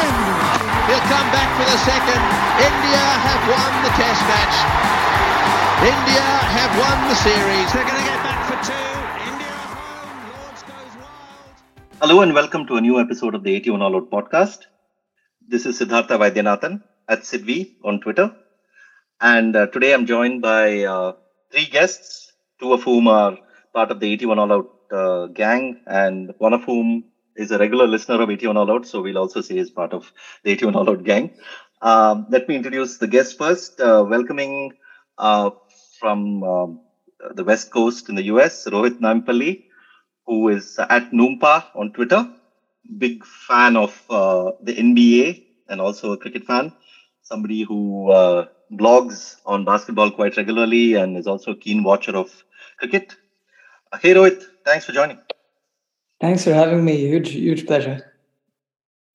He'll come back for the second. India have won the test match. India have won the series. They're going to get back for two. India home. Lords goes wild. Hello and welcome to a new episode of the 81 All Out podcast. This is Siddhartha Vaidyanathan at Sidvi on Twitter. And uh, today I'm joined by uh, three guests, two of whom are part of the 81 All Out uh, gang, and one of whom is a regular listener of 81 All Out, so we'll also say he's part of the 81 All Out gang. Um, let me introduce the guest first. Uh, welcoming uh, from um, the West Coast in the US, Rohit Nampalli, who is at Noompa on Twitter. Big fan of uh, the NBA and also a cricket fan. Somebody who uh, blogs on basketball quite regularly and is also a keen watcher of cricket. Uh, hey Rohit, thanks for joining. Thanks for having me. Huge, huge pleasure.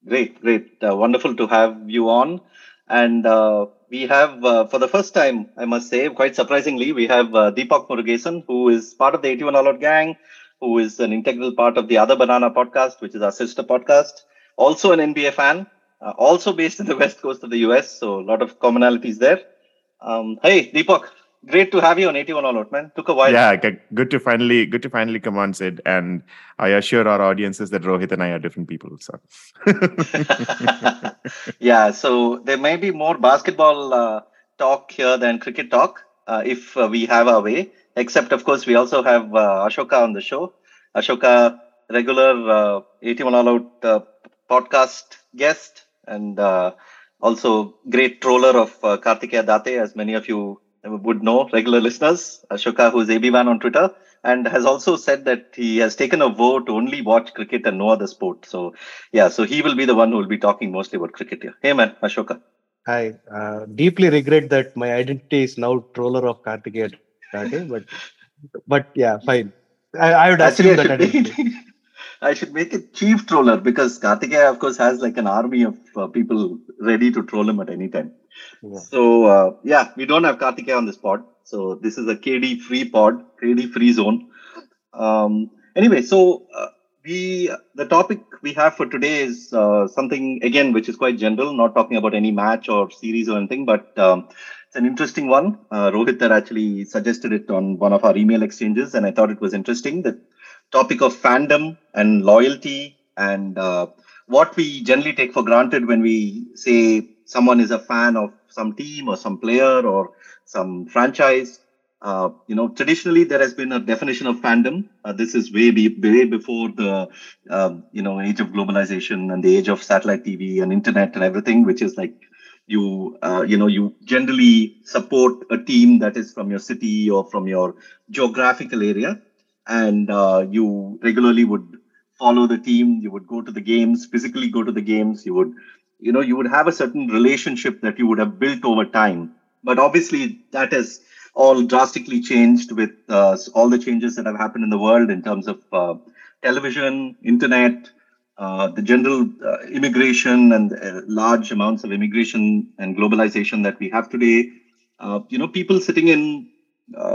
Great, great. Uh, wonderful to have you on. And uh, we have, uh, for the first time, I must say, quite surprisingly, we have uh, Deepak Murugesan, who is part of the 81 All Out gang, who is an integral part of the Other Banana podcast, which is our sister podcast. Also an NBA fan, uh, also based in the west coast of the US. So a lot of commonalities there. Um, hey, Deepak, great to have you on 81 All Out, man. Took a while. Yeah, good to finally good to finally come on, Sid. And I assure our audiences that Rohit and I are different people. So yeah, so there may be more basketball uh, talk here than cricket talk uh, if uh, we have our way. Except, of course, we also have uh, Ashoka on the show. Ashoka, regular uh, 81 All Out uh, podcast guest and uh, also great troller of uh, Kartikeya Date, as many of you would know, regular listeners. Ashoka, who is AB1 on Twitter, and has also said that he has taken a vow to only watch cricket and no other sport. So, yeah, so he will be the one who will be talking mostly about cricket here. Hey, man, Ashoka. I uh, deeply regret that my identity is now troller of Kartikeya Date, but but yeah, fine. I, I would Actually, assume I that should, identity. make, I should make it chief troller because Kartikeya, of course, has like an army of uh, people ready to troll him at any time. So, uh, yeah, we don't have Kartikeya on this pod. So, this is a KD free pod, KD free zone. Um, anyway, so uh, we the topic we have for today is uh, something again which is quite general, not talking about any match or series or anything, but um, it's an interesting one. Uh, Rohit had actually suggested it on one of our email exchanges, and I thought it was interesting. The topic of fandom and loyalty and uh, what we generally take for granted when we say someone is a fan of some team or some player or some franchise. Uh, you know, traditionally there has been a definition of fandom. Uh, this is way be, way before the um, you know age of globalization and the age of satellite TV and internet and everything, which is like you uh, you know you generally support a team that is from your city or from your geographical area, and uh, you regularly would follow the team. You would go to the games, physically go to the games. You would you know you would have a certain relationship that you would have built over time. But obviously that has all drastically changed with uh, all the changes that have happened in the world in terms of uh, television, internet, uh, the general uh, immigration and uh, large amounts of immigration and globalization that we have today. Uh, you know, people sitting in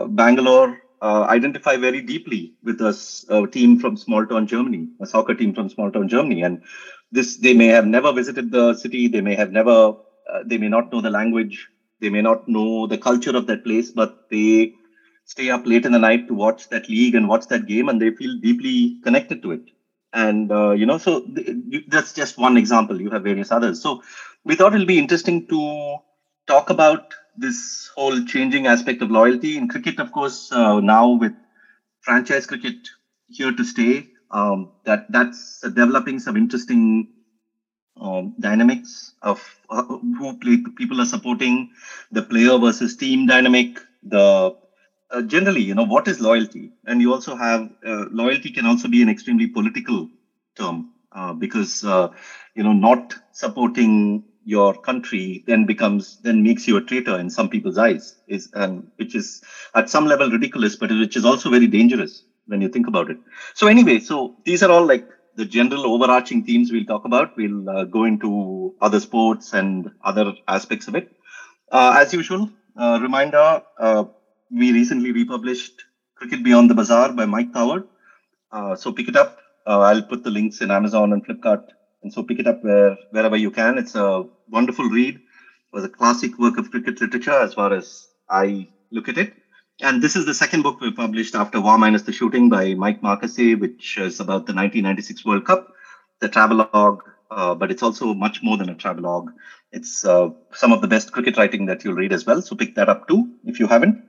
Bangalore identify very deeply with a team from small town Germany, a soccer team from small town Germany, and this they may have never visited the city, they may have never, uh, they may not know the language, they may not know the culture of that place, but they stay up late in the night to watch that league and watch that game, and they feel deeply connected to it. And uh, you know so th- you- that's just one example. You have various others. So we thought it'll be interesting to talk about this whole changing aspect of loyalty in cricket of course uh, now with franchise cricket here to stay um, that that's developing some interesting um, dynamics of uh, who play, people are supporting the player versus team dynamic the uh, generally, you know, what is loyalty? And you also have uh, loyalty can also be an extremely political term uh, because uh, you know not supporting your country then becomes then makes you a traitor in some people's eyes is and which is at some level ridiculous, but which is also very dangerous when you think about it. So anyway, so these are all like the general overarching themes we'll talk about. We'll uh, go into other sports and other aspects of it. Uh, as usual, uh, reminder uh, we recently republished Cricket Beyond the Bazaar by Mike Coward. Uh, so pick it up. Uh, I'll put the links in Amazon and Flipkart and so pick it up where wherever you can. It's a wonderful read. It was a classic work of cricket literature as far as I look at it. And this is the second book we published after War Minus the Shooting by Mike Marqusee, which is about the 1996 World Cup, the travelogue, uh, but it's also much more than a travelogue. It's uh, some of the best cricket writing that you'll read as well. So pick that up too if you haven't.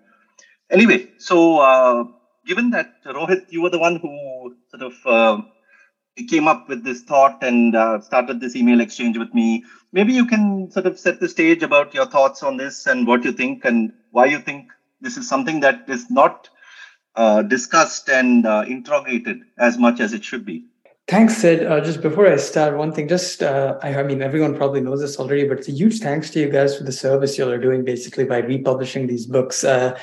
Anyway, so uh, given that Rohit, you were the one who sort of uh, came up with this thought and uh, started this email exchange with me, maybe you can sort of set the stage about your thoughts on this and what you think and why you think this is something that is not uh, discussed and uh, interrogated as much as it should be. Thanks, Sid. Uh, just before I start, one thing, just uh, I, I, mean, everyone probably knows this already, but it's a huge thanks to you guys for the service you all are doing basically by republishing these books. Uh,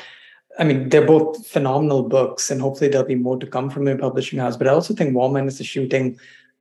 I mean, they're both phenomenal books, and hopefully there'll be more to come from your publishing house. But I also think War Minus the Shooting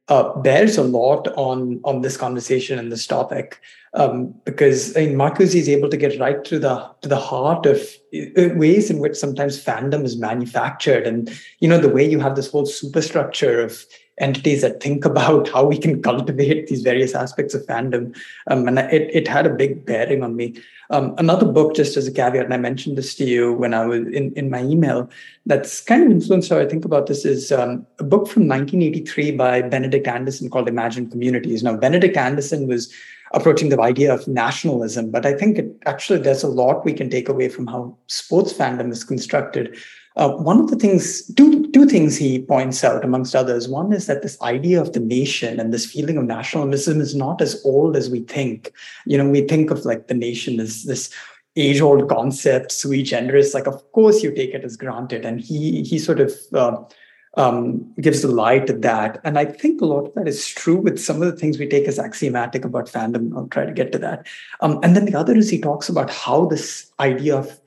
uh, bears a lot on on this conversation and this topic um, because I mean, Marqusee is able to get right to the to the heart of uh, ways in which sometimes fandom is manufactured, and you know the way you have this whole superstructure of entities that think about how we can cultivate these various aspects of fandom. Um, and it, it had a big bearing on me. Um, another book, just as a caveat, and I mentioned this to you when I was in, in my email, that's kind of influenced how I think about this is um, a book from 1983 by Benedict Anderson called Imagined Communities. Now, Benedict Anderson was approaching the idea of nationalism, but I think it, actually there's a lot we can take away from how sports fandom is constructed uh, one of the things, two, two things he points out, amongst others. One is that this idea of the nation and this feeling of nationalism is not as old as we think. You know, we think of like the nation as this age old concept, sui generis. Like, of course, you take it as granted. And he he sort of uh, um, gives the lie to that. And I think a lot of that is true with some of the things we take as axiomatic about fandom. I'll try to get to that. Um, and then the other is he talks about how this idea of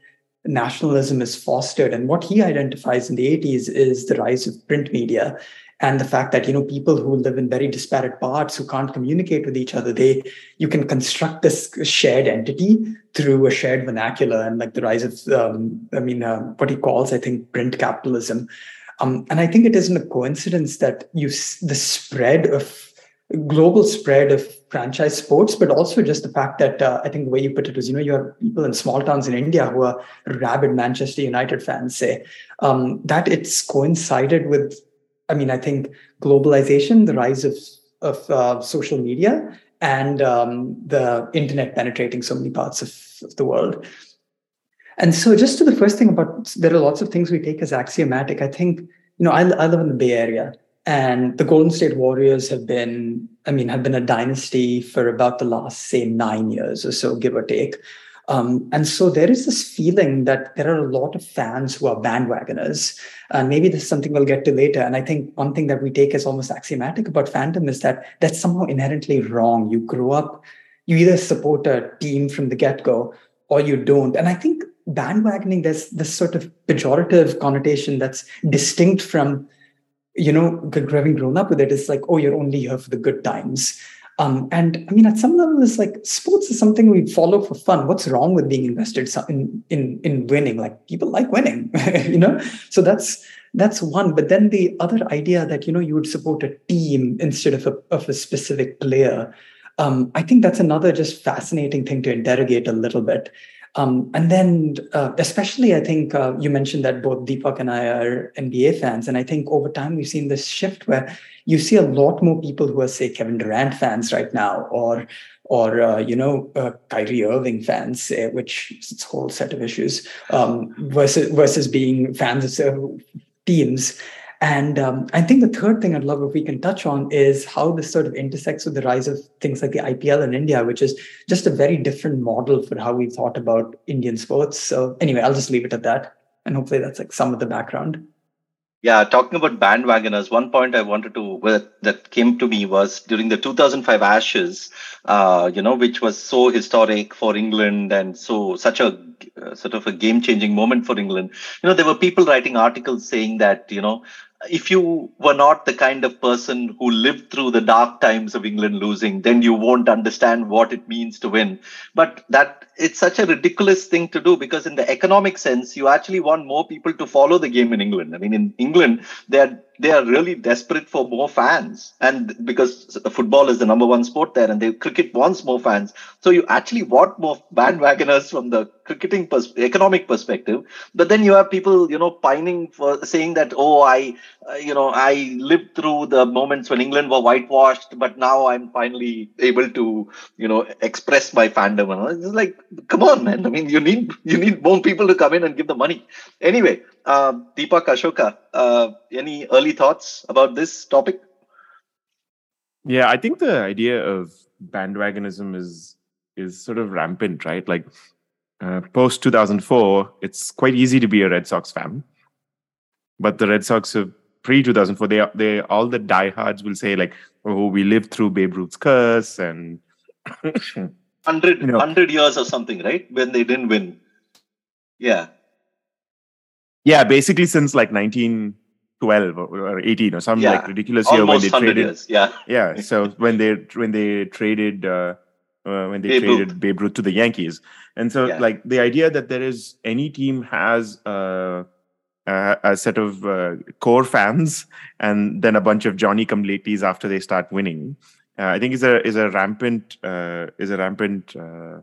nationalism is fostered. And what he identifies in the 80s is the rise of print media and the fact that you know people who live in very disparate parts who can't communicate with each other they you can construct this shared entity through a shared vernacular and like the rise of um, i mean uh, what he calls i think print capitalism um, and i think it isn't a coincidence that you the spread of global spread of franchise sports, but also just the fact that uh, I think the way you put it was, you know, you have people in small towns in India who are rabid Manchester United fans, say, um, that it's coincided with, I mean, I think globalization, the rise of, of uh, social media, and um, the internet penetrating so many parts of, of the world. And so, just to the first thing about there are lots of things we take as axiomatic. I think, you know, I, I live in the Bay Area and the golden state warriors have been i mean have been a dynasty for about the last say nine years or so give or take. Um, and so there is this feeling that there are a lot of fans who are bandwagoners and maybe this is something we'll get to later. And i think one thing that we take as almost axiomatic about fandom is that that's somehow inherently wrong. You grow up you either support a team from the get-go or you don't. And i think bandwagoning there's this sort of pejorative connotation that's distinct from you know, having grown up with it, it's like, oh, you're only here for the good times. Um, and I mean, at some level, it's like sports is something we follow for fun. What's wrong with being invested in in in winning? Like people like winning, you know. So that's that's one. But then the other idea that you know you would support a team instead of a of a specific player. Um, I think that's another just fascinating thing to interrogate a little bit. Um, and then, uh, especially, I think uh, you mentioned that both Deepak and I are NBA fans. And I think over time, we've seen this shift where you see a lot more people who are, say, Kevin Durant fans right now, or or uh, you know uh, Kyrie Irving fans, say, which is its whole set of issues, um, versus versus being fans of teams. And um, I think the third thing I'd love if we can touch on is how this sort of intersects with the rise of things like the IPL in India, which is just a very different model for how we thought about Indian sports. So anyway, I'll just leave it at that. And hopefully that's like some of the background. Yeah, talking about bandwagoners, one point I wanted to well, that came to me was during the 2005 Ashes, uh, you know, which was so historic for England and so such a uh, sort of a game-changing moment for England. You know, there were people writing articles saying that you know if you were not the kind of person who lived through the dark times of England losing, then you won't understand what it means to win. But that it's such a ridiculous thing to do because in the economic sense, you actually want more people to follow the game in England. I mean, in England, they are they are really desperate for more fans, and because football is the number one sport there, and they cricket wants more fans. So you actually want more bandwagoners from the cricketing pers- economic perspective. But then you have people, you know, pining for saying that, oh, I, uh, you know, I lived through the moments when England were whitewashed, but now I'm finally able to, you know, express my fandom. And it's like, come on, man. I mean, you need you need more people to come in and give the money. Anyway, uh, Deepak Ashoka, uh, any early thoughts about this topic? Yeah, I think the idea of bandwagonism is is sort of rampant, right? Like uh, post 2004, it's quite easy to be a Red Sox fan, but the Red Sox of pre 2004, they they all the diehards will say like, "Oh, we lived through Babe Ruth's curse," and 100, You know. 100 years or something, right? When they didn't win. Yeah. yeah, basically since like 1912 or, or 18 or some Yeah, like ridiculous year when they traded. years. Yeah. Yeah, so when they when they traded uh, uh, when they Babe traded Ruth. Babe Ruth to the Yankees, and so Yeah. like the idea that there is any team has uh, a, a set of uh, core fans and then a bunch of Johnny come latelys after they start winning, uh, I think is a is a rampant uh, is a rampant uh,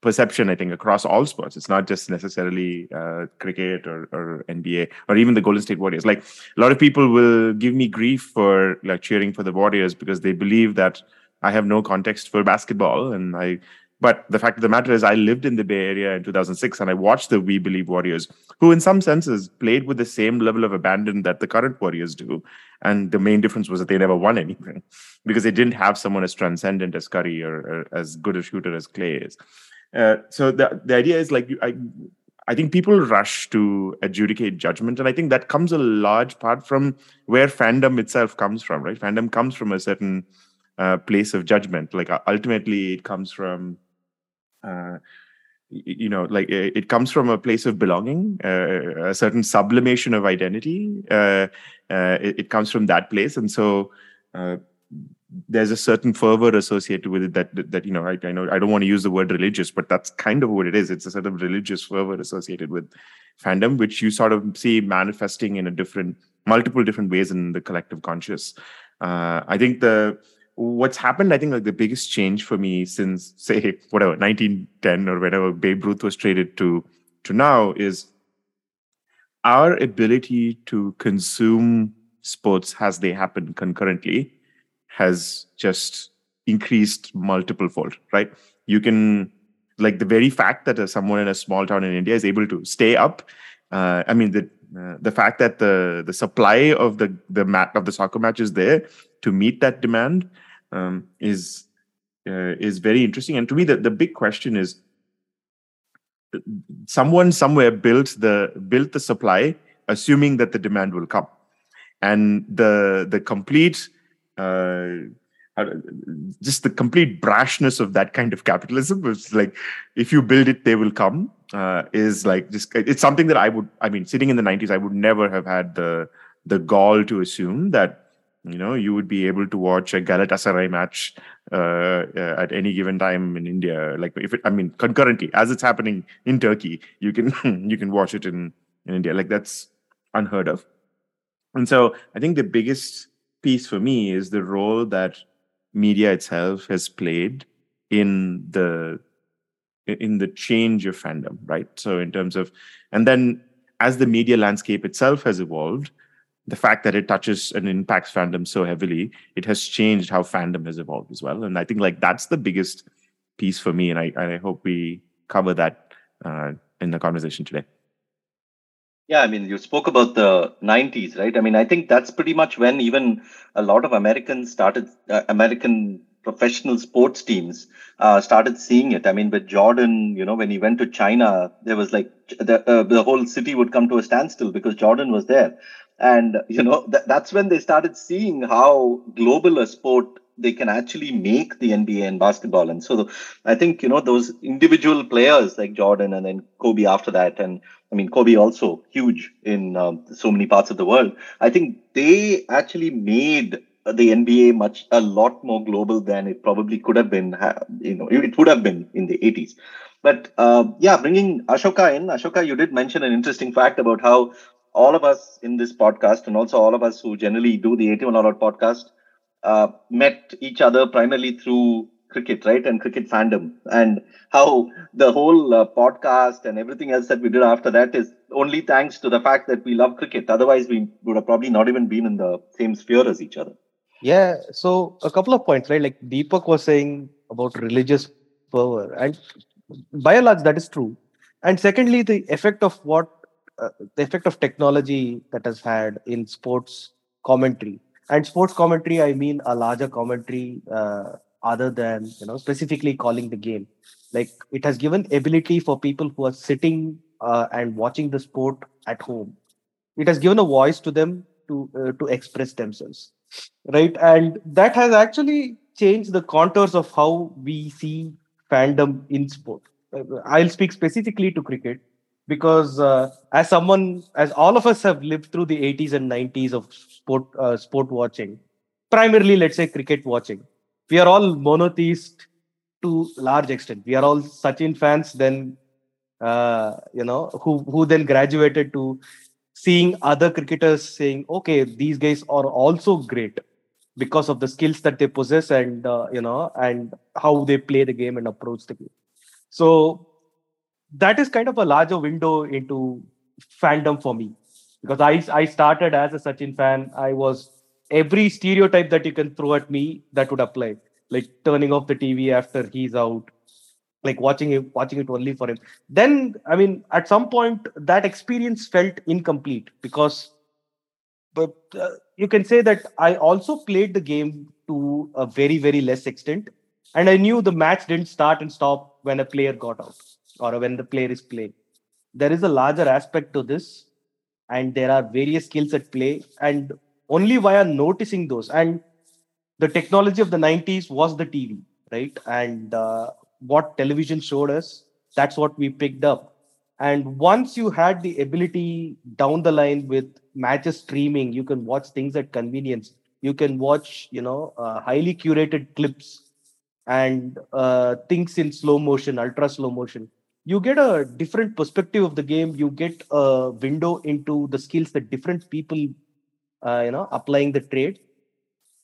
perception. I think across all sports, it's not just necessarily uh, cricket or, or NBA or even the Golden State Warriors. Like a lot of people will give me grief for like cheering for the Warriors because they believe that I have no context for basketball and I but the fact of the matter is I lived in the Bay Area in 2006 and I watched the We Believe Warriors who in some senses played with the same level of abandon that the current Warriors do and the main difference was that they never won anything because they didn't have someone as transcendent as Curry or, or as good a shooter as Clay is. Uh, so the the idea is like I I think people rush to adjudicate judgment, and I think that comes a large part from where fandom itself comes from, right? Fandom comes from a certain uh, place of judgment. Like uh, ultimately, it comes from, uh, you know, like it comes from a place of belonging, uh, a certain sublimation of identity. Uh, uh, it, it comes from that place, and so. Uh, there's a certain fervor associated with it that that, that, you know I, I know I don't want to use the word religious, but that's kind of what it is. It's a sort of religious fervor associated with fandom, which you sort of see manifesting in a different, multiple different ways in the collective conscious. Uh, I think the what's happened, I think like the biggest change for me since say whatever 1910 or whenever Babe Ruth was traded to to now is our ability to consume sports as they happen concurrently has just increased multiple fold right? You can like the very fact that someone in a small town in india is able to stay up uh, i mean the uh, the fact that the the supply of the the mat of the soccer match is there to meet that demand um, is uh, is very interesting. And to me the, the big question is someone somewhere built the built the supply assuming that the demand will come. And the the complete uh, just the complete brashness of that kind of capitalism was like if you build it they will come uh, is like just it's something that i would i mean sitting in the 90s i would never have had the the gall to assume that you know you would be able to watch a galatasaray match uh, uh, at any given time in india. Like if it i mean concurrently as it's happening in turkey you can you can watch it in in india. Like that's unheard of. And so i think the biggest piece for me is the role that media itself has played in the in the change of fandom right? So in terms of and then as the media landscape itself has evolved the fact that it touches and impacts fandom so heavily it has changed how fandom has evolved as well and i think like that's the biggest piece for me and i, I hope we cover that uh, in the conversation today Yeah, I mean, you spoke about the 90s, right? I mean, I think that's pretty much when even a lot of Americans started, uh, American professional sports teams uh, started seeing it. I mean, with Jordan, you know, when he went to China, there was like the, uh, the whole city would come to a standstill because Jordan was there. And, you know, th- that's when they started seeing how global a sport they can actually make the NBA and basketball. And so I think, you know, those individual players like Jordan and then Kobe after that, and I mean, Kobe also huge in um, so many parts of the world. I think they actually made the NBA much a lot more global than it probably could have been. You know, it would have been in the 80s. But uh, yeah, bringing Ashoka in, Ashoka, you did mention an interesting fact about how all of us in this podcast and also all of us who generally do the 81 All Out podcast uh, met each other primarily through cricket, right? And cricket fandom, and how the whole uh, podcast and everything else that we did after that is only thanks to the fact that we love cricket. Otherwise, we would have probably not even been in the same sphere as each other. Yeah. So a couple of points, right? Like Deepak was saying about religious fervor, and by and large, that is true. And secondly, the effect of what uh, the effect of technology that has had in sports commentary. And sports commentary i mean a larger commentary uh, other than you know specifically calling the game. Like it has given ability for people who are sitting uh, and watching the sport at home. It has given a voice to them to uh, to express themselves right? And that has actually changed the contours of how we see fandom in sport. Uh, i'll speak specifically to cricket because uh, as someone as all of us have lived through the 80s and 90s of sport uh, sport watching primarily let's say cricket watching we are all monotheist to large extent. We are all sachin fans then uh, you know who who then graduated to seeing other cricketers saying okay these guys are also great because of the skills that they possess and uh, you know and how they play the game and approach the game. So that is kind of a larger window into fandom for me. Because I I started as a Sachin fan. I was every stereotype that you can throw at me that would apply, like turning off the TV after he's out, like watching it watching it only for him. Then I mean, at some point that experience felt incomplete. Because, but uh, you can say that I also played the game to a very very less extent, and I knew the match didn't start and stop when a player got out or when the player is playing. There is a larger aspect to this, and there are various skills at play, and only via noticing those. And the technology of the 90s was the TV, right? And uh, what television showed us, that's what we picked up. And once you had the ability down the line with matches streaming, you can watch things at convenience. You can watch, you know, uh, highly curated clips and uh, things in slow motion, ultra slow motion you get a different perspective of the game. You get a window into the skills that different people uh, you know applying the trade.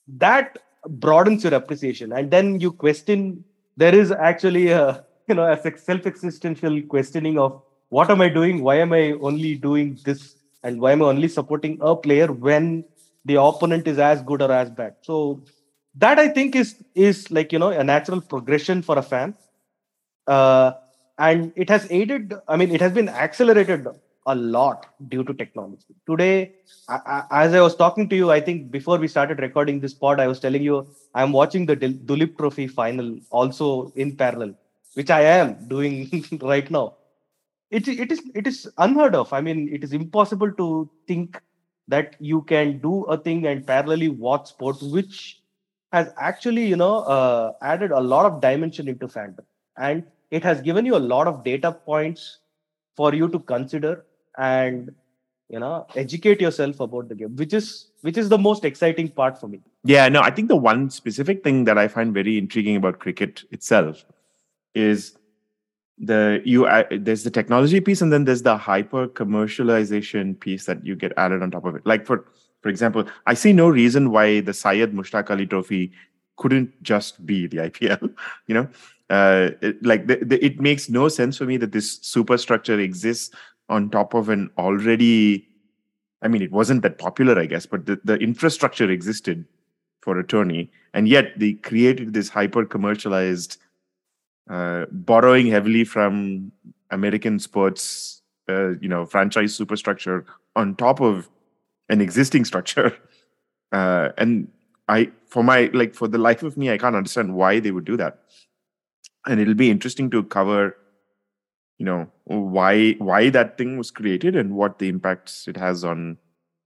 That broadens your appreciation. And then you question there is actually a you know a self existential questioning of what am i doing? Why am i only doing this? And why am i only supporting a player when the opponent is as good or as bad? So that i think is is like you know a natural progression for a fan. Uh, and it has aided i mean it has been accelerated a lot due to technology. Today I, I, as i was talking to you i think before we started recording this pod i was telling you i'm watching the Duleep trophy final also in parallel which i am doing right now. It, it is it is unheard of. I mean it is impossible to think that you can do a thing and parallelly watch sports, which has actually you know uh, added a lot of dimension into fandom. And it has given you a lot of data points for you to consider and you know educate yourself about the game which is which is the most exciting part for me. Yeah no i think the one specific thing that i find very intriguing about cricket itself is the you uh, there's the technology piece and then there's the hyper commercialization piece that you get added on top of it. Like for for example i see no reason why the syed mushtaq ali trophy couldn't just be the ipl you know uh, it, like the, the, it makes no sense for me that this superstructure exists on top of an already i mean it wasn't that popular i guess but the, the infrastructure existed for a tourney and yet they created this hyper commercialized uh, borrowing heavily from american sports uh, you know franchise superstructure on top of an existing structure. Uh, and i for my like for the life of me i can't understand why they would do that and it'll be interesting to cover you know why why that thing was created and what the impacts it has on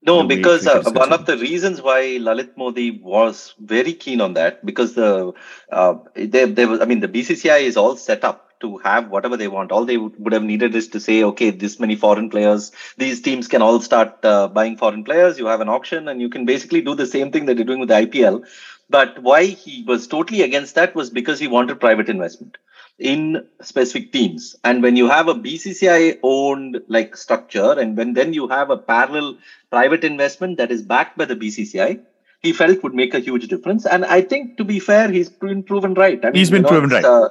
no because uh, one of the reasons why lalit modi was very keen on that because the uh, there, there was i mean the bcci is all set up to have whatever they want. All they would have needed is to say, okay, this many foreign players, these teams can all start uh, buying foreign players. You have an auction, and you can basically do the same thing that you're doing with the IPL. But why he was totally against that was because he wanted private investment in specific teams. And when you have a BCCI owned like structure, and when then you have a parallel private investment that is backed by the BCCI, he felt would make a huge difference. And I think, to be fair, he's been proven right. I mean, He's been know, proven right. Uh,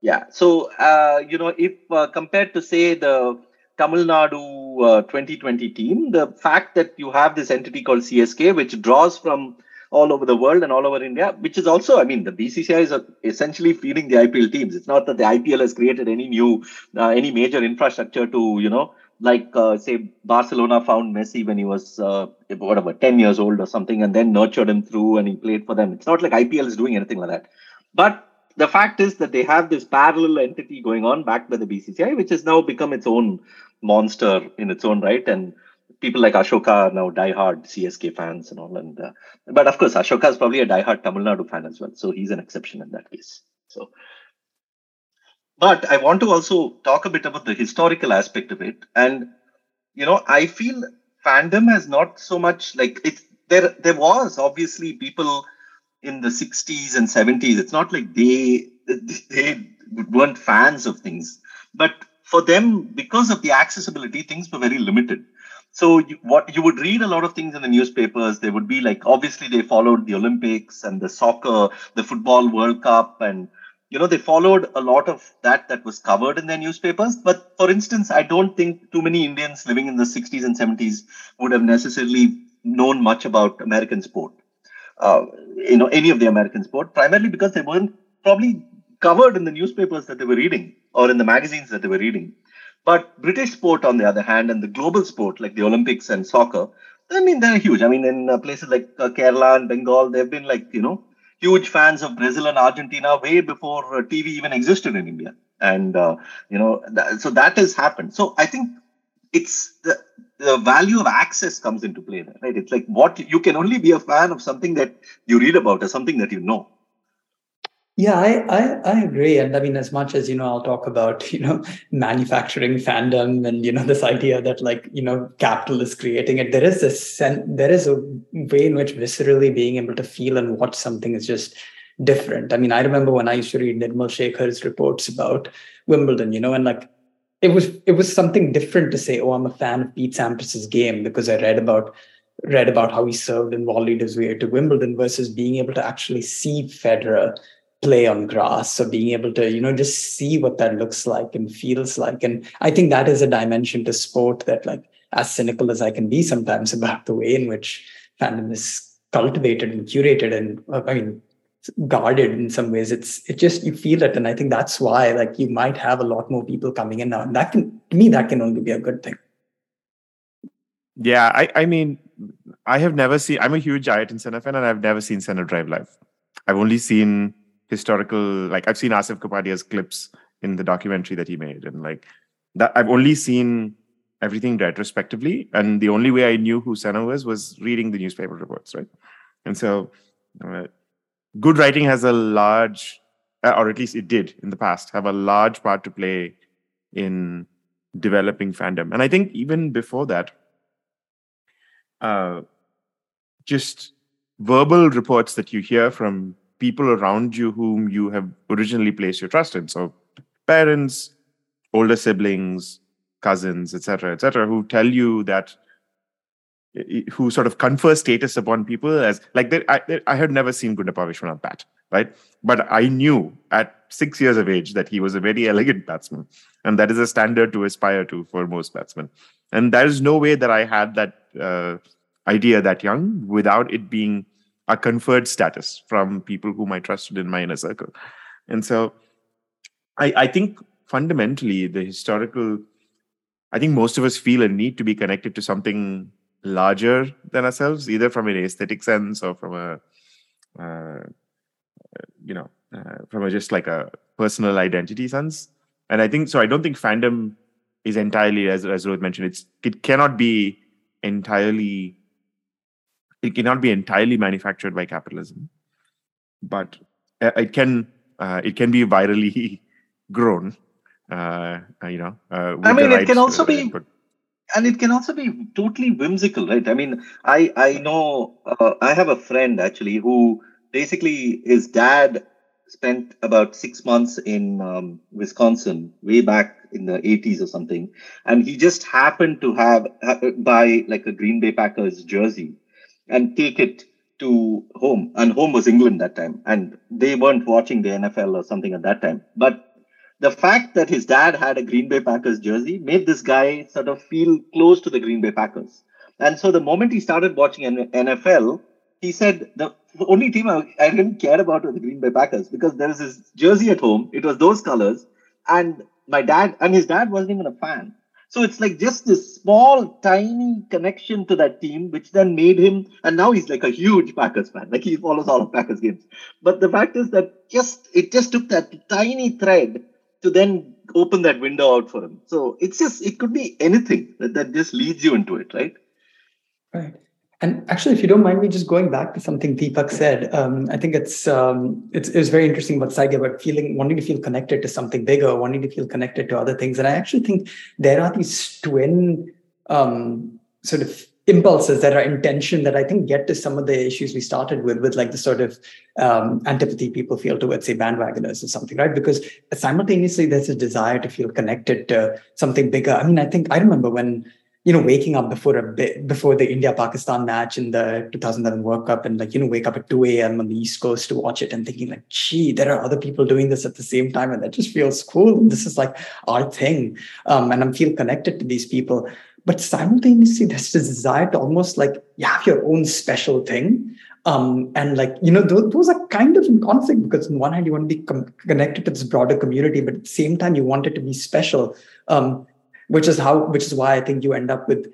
yeah. So, uh, you know, if uh, compared to, say, the Tamil Nadu uh, 2020 team, the fact that you have this entity called CSK, which draws from all over the world and all over India, which is also, I mean, the BCCI is essentially feeding the IPL teams. It's not that the IPL has created any new, uh, any major infrastructure to, you know, like uh, say Barcelona found Messi when he was uh, whatever 10 years old or something, and then nurtured him through and he played for them. It's not like IPL is doing anything like that. But the fact is that they have this parallel entity going on backed by the BCCI, which has now become its own monster in its own right. And people like Ashoka are now diehard CSK fans and all. And uh, but of course, Ashoka is probably a diehard Tamil Nadu fan as well, so he's an exception in that case. So, but I want to also talk a bit about the historical aspect of it, and you know, I feel fandom has not so much like it's there. There was obviously people in the 60s and 70s. It's not like they they weren't fans of things, but for them, because of the accessibility, things were very limited. So you, what you would read a lot of things in the newspapers. They would be like obviously they followed the Olympics and the soccer, the football World Cup, and you know they followed a lot of that that was covered in their newspapers. But for instance, I don't think too many Indians living in the 60s and 70s would have necessarily known much about American sport. Uh, you know any of the American sport, primarily because they weren't probably covered in the newspapers that they were reading or in the magazines that they were reading. But British sport, on the other hand, and the global sport like the Olympics and soccer, I mean, they're huge. I mean, in uh, places like uh, Kerala and Bengal, they've been like, you know, huge fans of Brazil and Argentina way before uh, TV even existed in India. And, uh, you know, that, so that has happened. So I think it's the, the value of access comes into play there, right? It's like what you can only be a fan of something that you read about or something that you know. Yeah, I, I, I agree. And I mean, as much as, you know, I'll talk about, you know, manufacturing fandom and, you know, this idea that like, you know, capital is creating it, there is this there is a way in which viscerally being able to feel and watch something is just different. I mean, I remember when I used to read Nirmal Shekar's reports about Wimbledon, you know, and like it was it was something different to say, oh, I'm a fan of Pete Sampras's game because I read about read about how he served and volleyed his way to Wimbledon versus being able to actually see Federer play on grass or being able to you know just see what that looks like and feels like and i think that is a dimension to sport that like as cynical as i can be sometimes about the way in which fandom is cultivated and curated and uh, i mean guarded in some ways it's it just you feel it and i think that's why like you might have a lot more people coming in now and that can to me that can only be a good thing Yeah, I, I mean, I have never seen. I'm a huge Ayrton Senna fan, and I've never seen Senna drive live. I've only seen historical, like I've seen Asif Kapadia's clips in the documentary that he made, and like that. I've only seen everything retrospectively, and the only way I knew who Senna was was reading the newspaper reports, right? And so, uh, good writing has a large, uh, or at least it did in the past, have a large part to play in developing fandom. And I think even before that, uh, just verbal reports that you hear from people around you whom you have originally placed your trust in. So, parents, older siblings, cousins, etc., etc., who tell you that, who sort of confer status upon people as like they, I, I had never seen Gundappa Viswanath bat, right? But I knew at six years of age that he was a very elegant batsman, and that is a standard to aspire to for most batsmen. And there is no way that I had that uh, idea that young without it being a conferred status from people whom I trusted in my inner circle. And so I, I think fundamentally the historical, I think most of us feel a need to be connected to something larger than ourselves, either from an aesthetic sense or from a, uh, you know, uh, from a just like a personal identity sense. And I think so. I don't think fandom is entirely, as as Rohit mentioned, it's it cannot be entirely it cannot be entirely manufactured by capitalism, but uh, it can uh, it can be virally grown. Uh, you know, uh, I mean, it can also be, and it can also be totally whimsical, right? I mean, I I know uh, I have a friend actually who basically his dad spent about six months in um, Wisconsin way back in the 80s or something, and he just happened to have buy like a Green Bay Packers jersey and take it to home. And home was England that time, and they weren't watching the NFL or something at that time. But the fact that his dad had a Green Bay Packers jersey made this guy sort of feel close to the Green Bay Packers. And so the moment he started watching NFL, he said the only team I, I didn't care about was the Green Bay Packers because there was his jersey at home. It was those colors, and my dad and his dad wasn't even a fan. So it's like just this small, tiny connection to that team, which then made him, and now he's like a huge Packers fan. Like he follows all of Packers games. But the fact is that just it just took that tiny thread to then open that window out for him. So it's just it could be anything that, that just leads you into it, right? Right. And actually, if you don't mind me just going back to something Deepak said, um, I think it's, um, it's it's very interesting about Saige about feeling wanting to feel connected to something bigger, wanting to feel connected to other things. And I actually think there are these twin um, sort of impulses that are intention that I think get to some of the issues we started with, with like the sort of um, antipathy people feel towards, say, bandwagoners or something, right? Because simultaneously, there's a desire to feel connected to something bigger. I mean, I think I remember when you know, waking up before a bit before the India Pakistan match in the 2011 World Cup and like, you know, wake up at 2 a.m. on the East Coast to watch it and thinking like, gee, there are other people doing this at the same time. And that just feels cool. This is like our thing. Um, and I feel connected to these people. But simultaneously, there's this desire to almost like you have your own special thing. Um, and like, you know, those, those are kind of in conflict because on one hand, you want to be com- connected to this broader community, but at the same time, you want it to be special. Um, which is how which is why I think you end up with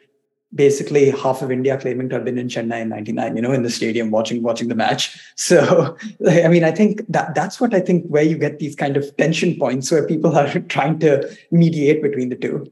basically half of India claiming to have been in Chennai in 99, you know, in the stadium watching watching the match. So I mean, I think that that's what I think where you get these kind of tension points where people are trying to mediate between the two.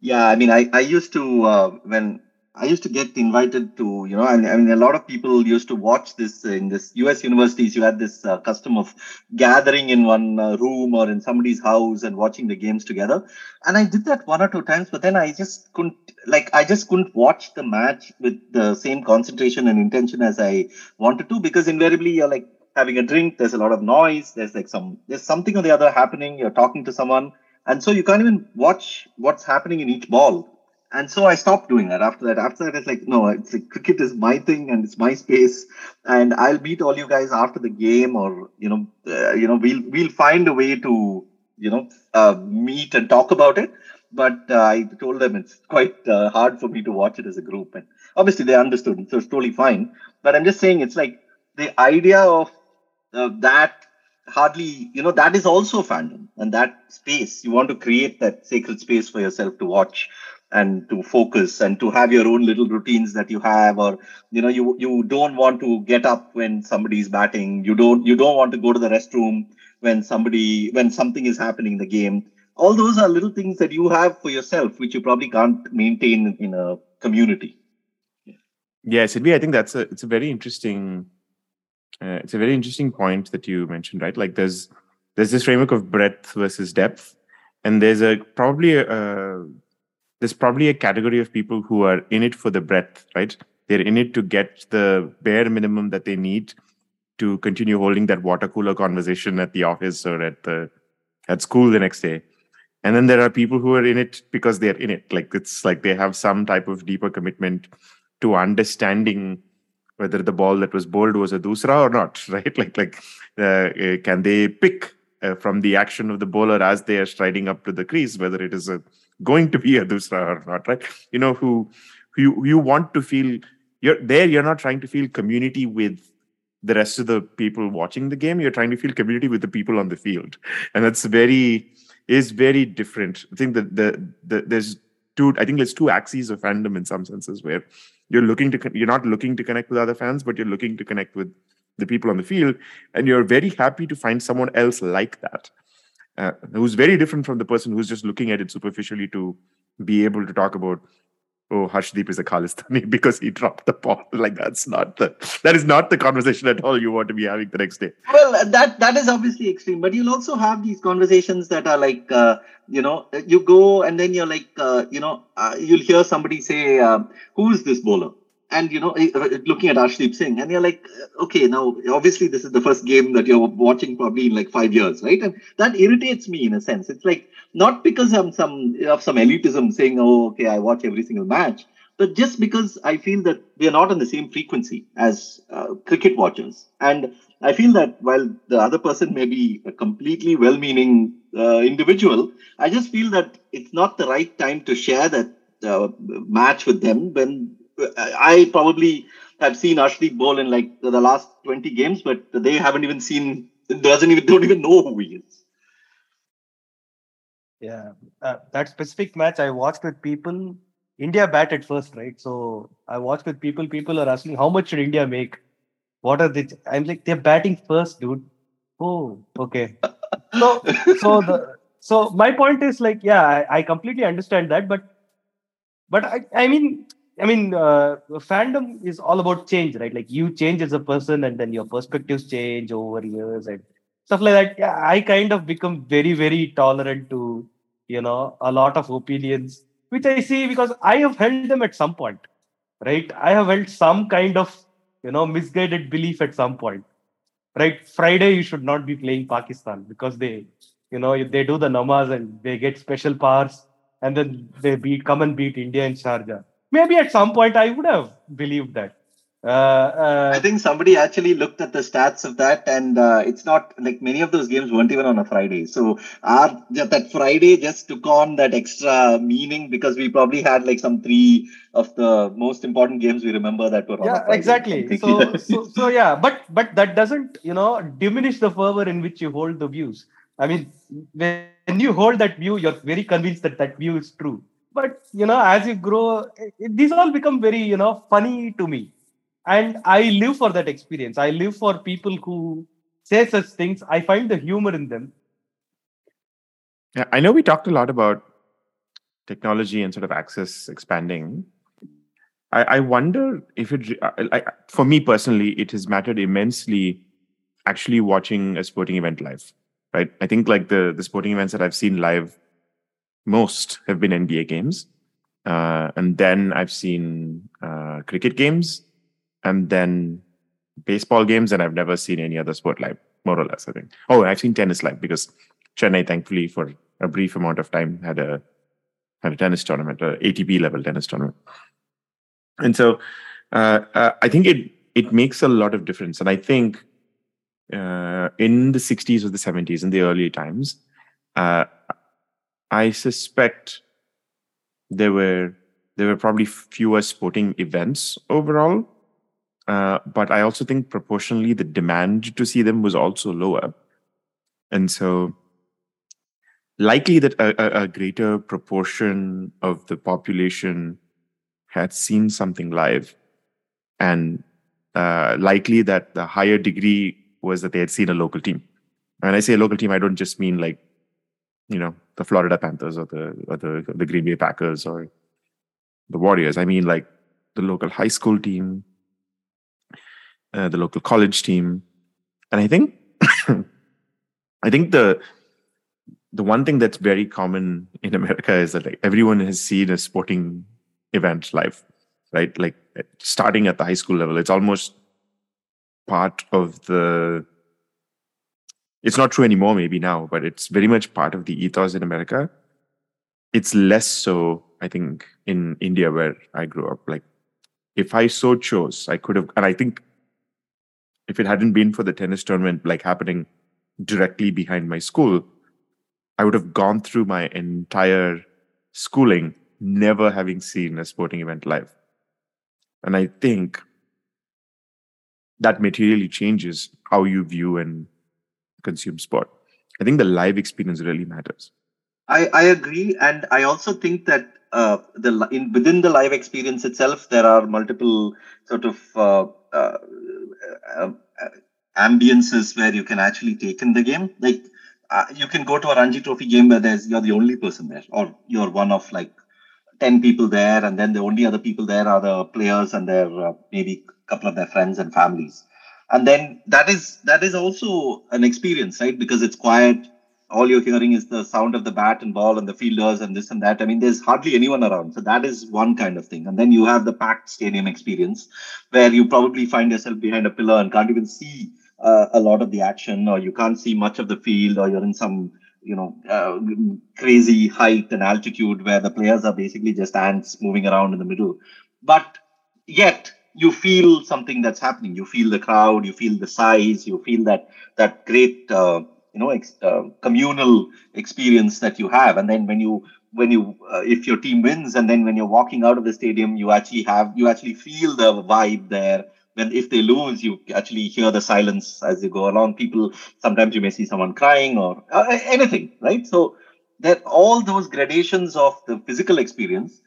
Yeah, I mean, I, I used to uh, when I used to get invited to, you know, and I mean, a lot of people used to watch this in this US universities. You had this uh, custom of gathering in one uh, room or in somebody's house and watching the games together. And I did that one or two times, but then I just couldn't, like, I just couldn't watch the match with the same concentration and intention as I wanted to because invariably you're like having a drink. There's a lot of noise. There's like some, there's something or the other happening. You're talking to someone. And so you can't even watch what's happening in each ball and so I stopped doing that after that. After that, it's like, no, it's like cricket is my thing and it's my space, and I'll meet all you guys after the game, or you know, uh, you know, we'll we'll find a way to you know uh, meet and talk about it. But uh, I told them it's quite uh, hard for me to watch it as a group, and obviously they understood, so it's totally fine. But I'm just saying, it's like the idea of that hardly, you know, that is also fandom, and that space you want to create that sacred space for yourself to watch and to focus and to have your own little routines that you have or you know you you don't want to get up when somebody's batting. You don't you don't want to go to the restroom when somebody when something is happening in the game. All those are little things that you have for yourself which you probably can't maintain in a community. Yeah. Sidvi, i think that's a it's a very interesting uh, it's a very interesting point that you mentioned right? Like there's there's this framework of breadth versus depth and there's a probably a, there's probably a category of people who are in it for the breadth, right? They're in it to get the bare minimum that they need to continue holding that water cooler conversation at the office or at the at school the next day. And then there are people who are in it because they're in it. Like it's like they have some type of deeper commitment to understanding whether the ball that was bowled was a doosra or not, right? Like like uh, uh, can they pick uh, from the action of the bowler as they are striding up to the crease whether it is a going to be a doosra or not, right? You know, who, who you, you want to feel you're there, you're not trying to feel community with the rest of the people watching the game. You're trying to feel community with the people on the field. And that's very is very different. I think that the, the there's two I think there's two axes of fandom in some senses where you're looking to you're not looking to connect with other fans, but you're looking to connect with the people on the field, and you're very happy to find someone else like that uh, who's very different from the person who's just looking at it superficially to be able to talk about oh, Arshdeep is a Khalistani because he dropped the ball. Like that's not the that is not the conversation at all you want to be having the next day. Well, that that is obviously extreme, but you'll also have these conversations that are like, uh, you know, you go and then you're like, uh, you know, uh, you'll hear somebody say, uh, "Who is this bowler?" And you know, uh, looking at Arshdeep Singh, and you're like, okay, now obviously this is the first game that you're watching probably in like five years, right? And that irritates me in a sense. It's like not because I'm some of some elitism saying, oh, okay, I watch every single match, but just because I feel that we are not on the same frequency as uh, cricket watchers. And I feel that while the other person may be a completely well meaning uh, individual, I just feel that it's not the right time to share that uh, match with them when uh, I probably have seen Arshdeep bowl in like the last 20 games, but they haven't even seen, doesn't even, don't even know who he is. Yeah, uh, that specific match I watched with people. India batted first, right? So I watched with people. People are asking how much should India make? What are they? I'm like they're batting first, dude. Oh, okay. So, so the so my point is like, yeah, I, I completely understand that, but but I I mean I mean, uh, fandom is all about change, right? Like you change as a person, and then your perspectives change over years and stuff like that. Yeah, I kind of become very, very tolerant to, you know, a lot of opinions, which I see because I have held them at some point, right? I have held some kind of, you know, misguided belief at some point, right? Friday you should not be playing Pakistan because they, you know, they do the namaz and they get special powers, and then they beat, come and beat India in Sharjah maybe at some point I would have believed that. Uh, uh, I think somebody actually looked at the stats of that, and uh, it's not like many of those games weren't even on a Friday. So our that Friday just took on that extra meaning because we probably had like some three of the most important games we remember that were on. yeah exactly. So, so so yeah, but but that doesn't you know diminish the fervor in which you hold the views. I mean, when you hold that view, you're very convinced that that view is true but you know as you grow it, these all become very you know funny to me. And i live for that experience. I live for people who say such things. I find the humor in them. Yeah i know we talked a lot about technology and sort of access expanding. I, I wonder if it uh, I, for me personally it has mattered immensely actually watching a sporting event live right? I think like the the sporting events that i've seen live most have been NBA games. Uh, and then I've seen uh, cricket games and then baseball games, and I've never seen any other sport live, more or less, I think. Oh, I've seen tennis live because Chennai, thankfully, for a brief amount of time, had a had a tennis tournament, a ATP level tennis tournament. And so uh, uh, I think it it makes a lot of difference. And I think uh, in the 60s or the 70s, in the early times, uh, I suspect there were there were probably fewer sporting events overall, uh, but I also think proportionally the demand to see them was also lower, and so likely that a, a greater proportion of the population had seen something live, and uh, likely that the higher degree was that they had seen a local team. When I say a local team, I don't just mean like you know the Florida Panthers or the or the the Green Bay Packers or the Warriors. I mean like the local high school team, uh, the local college team, and I think I think the the one thing that's very common in America is that like everyone has seen a sporting event live, right? Like starting at the high school level, it's almost part of the it's not true anymore maybe now but it's very much part of the ethos in america. It's less so i think in india where i grew up. Like if i so chose i could have and i think if it hadn't been for the tennis tournament like happening directly behind my school i would have gone through my entire schooling never having seen a sporting event live. And i think that materially changes how you view and consume sport. I think the live experience really matters. I, I agree, and I also think that uh, the in within the live experience itself, there are multiple sort of uh, uh, uh ambiences where you can actually take in the game. Like uh, you can go to a Ranji Trophy game where there's you're the only person there, or you're one of like 10 people there and then the only other people there are the players and their uh, maybe a couple of their friends and families and then that is that is also an experience right? Because it's quiet. All you're hearing is the sound of the bat and ball and the fielders and this and that. I mean there's hardly anyone around. So that is one kind of thing. And then you have the packed stadium experience where you probably find yourself behind a pillar and can't even see uh, a lot of the action or you can't see much of the field or you're in some you know uh, crazy height and altitude where the players are basically just ants moving around in the middle. But yet you feel something that's happening. You feel the crowd you feel the size you feel that that great uh, you know ex- uh, communal experience that you have. And then when you when you uh, if your team wins and then when you're walking out of the stadium you actually have you actually feel the vibe there. When if they lose you actually hear the silence as you go along. People sometimes you may see someone crying or uh, anything right? So that all those gradations of the physical experience.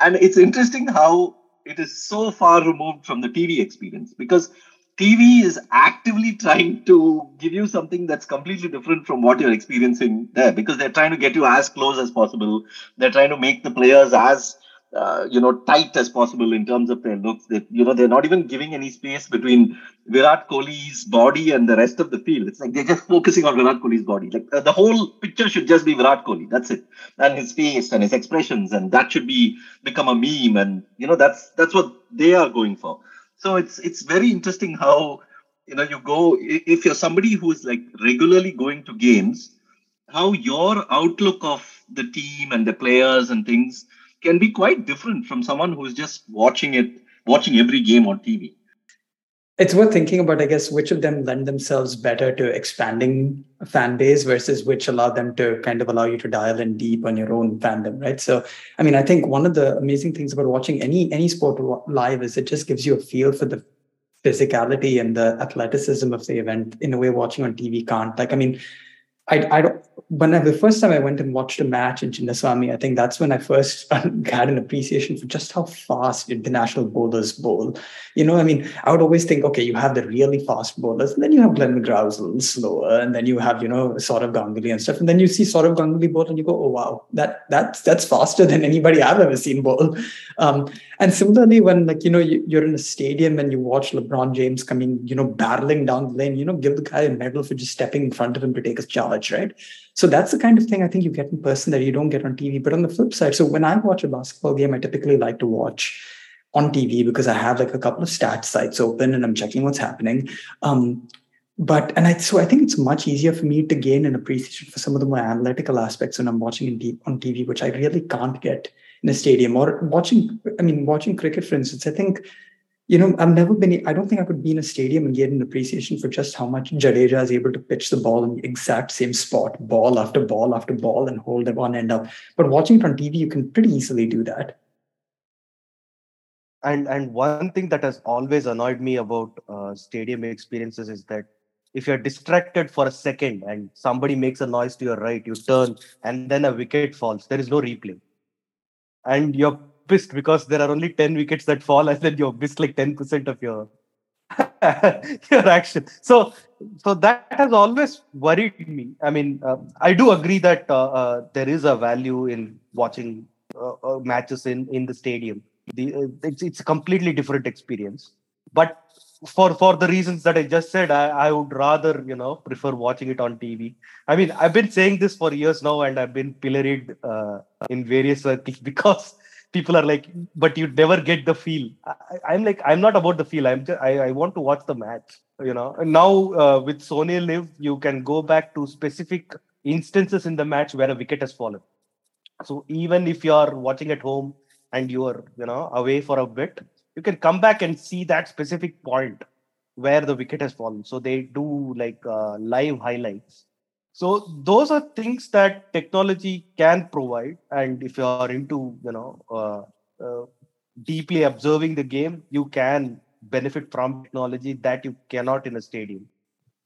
And it's interesting how it is so far removed from the tv experience because TV is actively trying to give you something that's completely different from what you're experiencing there because they're trying to get you as close as possible. They're trying to make the players as uh, you know tight as possible in terms of their looks. That you know they're not even giving any space between Virat Kohli's body and the rest of the field. It's like they're just focusing on Virat Kohli's body. Like uh, the whole picture should just be Virat Kohli. That's it, and his face and his expressions, and that should be become a meme. And you know that's that's what they are going for so it's it's very interesting how you know you go if you're somebody who's like regularly going to games how your outlook of the team and the players and things can be quite different from someone who's just watching it watching every game on tv it's worth thinking about i guess which of them lend themselves better to expanding fan base versus which allow them to kind of allow you to dial in deep on your own fandom right? So i mean i think one of the amazing things about watching any any sport live is it just gives you a feel for the physicality and the athleticism of the event in a way watching on tv can't. Like i mean I, I don't, when I, the first time I went and watched a match in Chinnaswamy, I think that's when I first had an appreciation for just how fast international bowlers bowl. You know, I mean, I would always think, okay, you have the really fast bowlers, and then you have Glenn McGrath a little slower, and then you have, you know, Sourav Ganguly and stuff, and then you see Sourav Ganguly bowl, and you go, oh wow, that that's that's faster than anybody I've ever seen bowl. Um, and similarly, when like you know you, you're in a stadium and you watch LeBron James coming, you know, barreling down the lane, you know, give the guy a medal for just stepping in front of him to take a charge, right? So that's the kind of thing I think you get in person that you don't get on TV. But on the flip side, so when I watch a basketball game, I typically like to watch on TV because I have like a couple of stats sites open and I'm checking what's happening. Um, but and I so I think it's much easier for me to gain an appreciation for some of the more analytical aspects when I'm watching in deep on TV, which I really can't get in a stadium or watching. I mean, watching cricket, for instance. I think you know, I've never been, I don't think I could be in a stadium and get an appreciation for just how much Jadeja is able to pitch the ball in the exact same spot, ball after ball after ball, and hold it one end up. But watching it on TV, you can pretty easily do that. And and one thing that has always annoyed me about uh, stadium experiences is that if you're distracted for a second and somebody makes a noise to your right, you turn and then a wicket falls. There is no replay, and you're pissed because there are only 10 wickets that fall and then you missed like 10% of your your action. So so that has always worried me. I mean uh, i do agree that uh, uh, there is a value in watching uh, uh, matches in in the stadium. The, uh, it's, it's a completely different experience. But for for the reasons that i just said I, I would rather you know prefer watching it on tv i mean i've been saying this for years now and i've been pilloried in various circles because people are like, but you never get the feel. I, am like, I'm not about the feel. I'm just, I, I want to watch the match. You know. And now uh, with Sony Live, you can go back to specific instances in the match where a wicket has fallen. So even if you are watching at home and you are, you know, away for a bit, you can come back and see that specific point where the wicket has fallen. So they do like uh, live highlights so those are things that technology can provide and if you are into you know uh, uh, deeply observing the game you can benefit from technology that you cannot in a stadium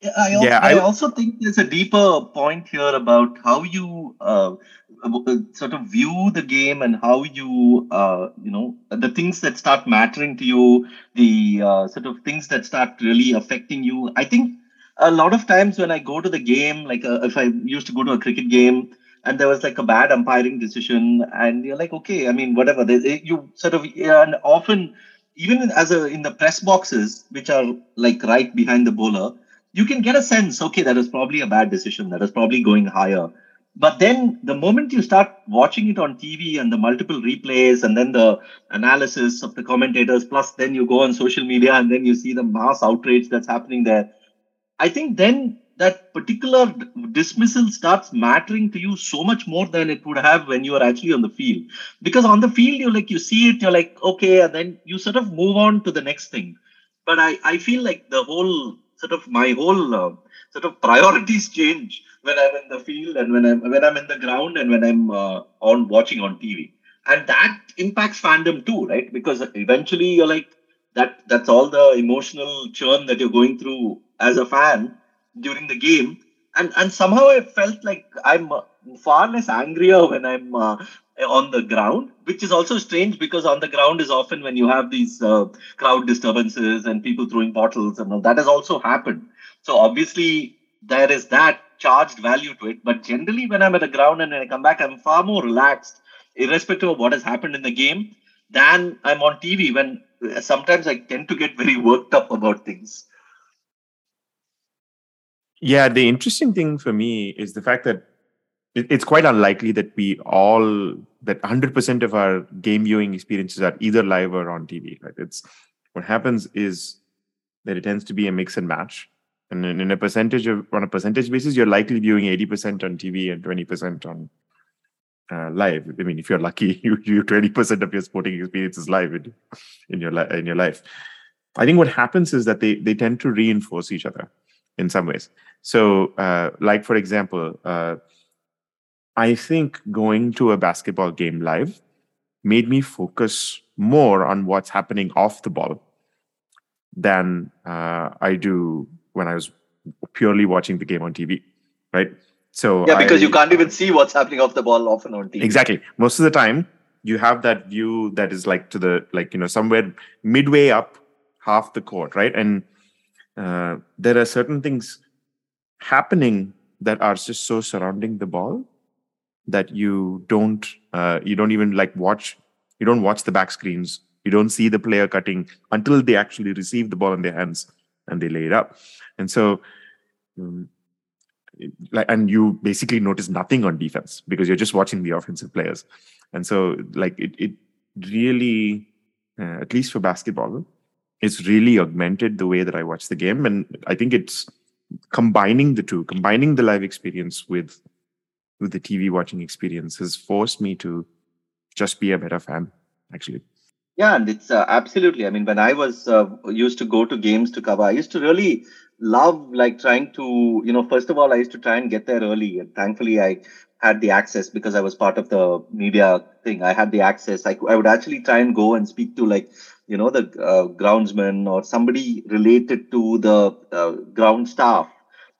yeah, I, also, yeah, I, I also think there's a deeper point here about how you uh, uh, sort of view the game and how you, uh, you know, the things that start mattering to you, the uh, sort of things that start really affecting you. I think a lot of times when I go to the game, like uh, if I used to go to a cricket game, and there was like a bad umpiring decision, and you're like, okay, I mean, whatever. They, you sort of, and often, even as a in the press boxes, which are like right behind the bowler, you can get a sense, okay, that was probably a bad decision. That was probably going higher. But then the moment you start watching it on TV and the multiple replays and then the analysis of the commentators, plus then you go on social media and then you see the mass outrage that's happening there. I think then that particular dismissal starts mattering to you so much more than it would have when you are actually on the field. Because on the field, you like you see it, you're like, okay, and then you sort of move on to the next thing. But I, I feel like the whole sort of my whole uh, sort of priorities change when I'm in the field and when I'm when I'm in the ground and when I'm uh, on watching on TV, and that impacts fandom too, right? Because eventually you're like that. That's all the emotional churn that you're going through as a fan during the game, and and somehow I felt like I'm far less angrier when I'm uh, on the ground, which is also strange because on the ground is often when you have these uh, crowd disturbances and people throwing bottles and all that has also happened. So obviously there is that charged value to it. But generally, when I'm at the ground and I come back, I'm far more relaxed, irrespective of what has happened in the game, than I'm on TV when uh, sometimes I tend to get very worked up about things. Yeah, the interesting thing for me is the fact that it's quite unlikely that we all that 100% of our game viewing experiences are either live or on TV. Right? It's what happens is that it tends to be a mix and match and in a percentage of on a percentage basis you're likely viewing 80% on tv and 20% on uh, live. I mean if you're lucky you you 20% of your sporting experience is live in, in your in your life. I think what happens is that they they tend to reinforce each other in some ways. So uh, like for example uh, i think going to a basketball game live made me focus more on what's happening off the ball than uh, I do when I was purely watching the game on TV, right? So yeah, because I, you can't even see what's happening off the ball often on TV. Exactly. Most of the time, you have that view that is like to the like you know somewhere midway up half the court, right? And uh, there are certain things happening that are just so surrounding the ball that you don't uh, you don't even like watch you don't watch the back screens you don't see the player cutting until they actually receive the ball in their hands and they lay it up. And so, um, like, and you basically notice nothing on defense because you're just watching the offensive players. And so, like, it, it really, uh, at least for basketball, it's really augmented the way that I watch the game. And I think it's combining the two, combining the live experience with with the TV watching experience has forced me to just be a better fan, actually. Yeah, and it's uh, absolutely. I mean, when I was uh, used to go to games to cover, I used to really love like trying to, you know, first of all, I used to try and get there early. And thankfully, I had the access because I was part of the media thing. I had the access. I, I would actually try and go and speak to like, you know, the uh, groundsman or somebody related to the uh, ground staff.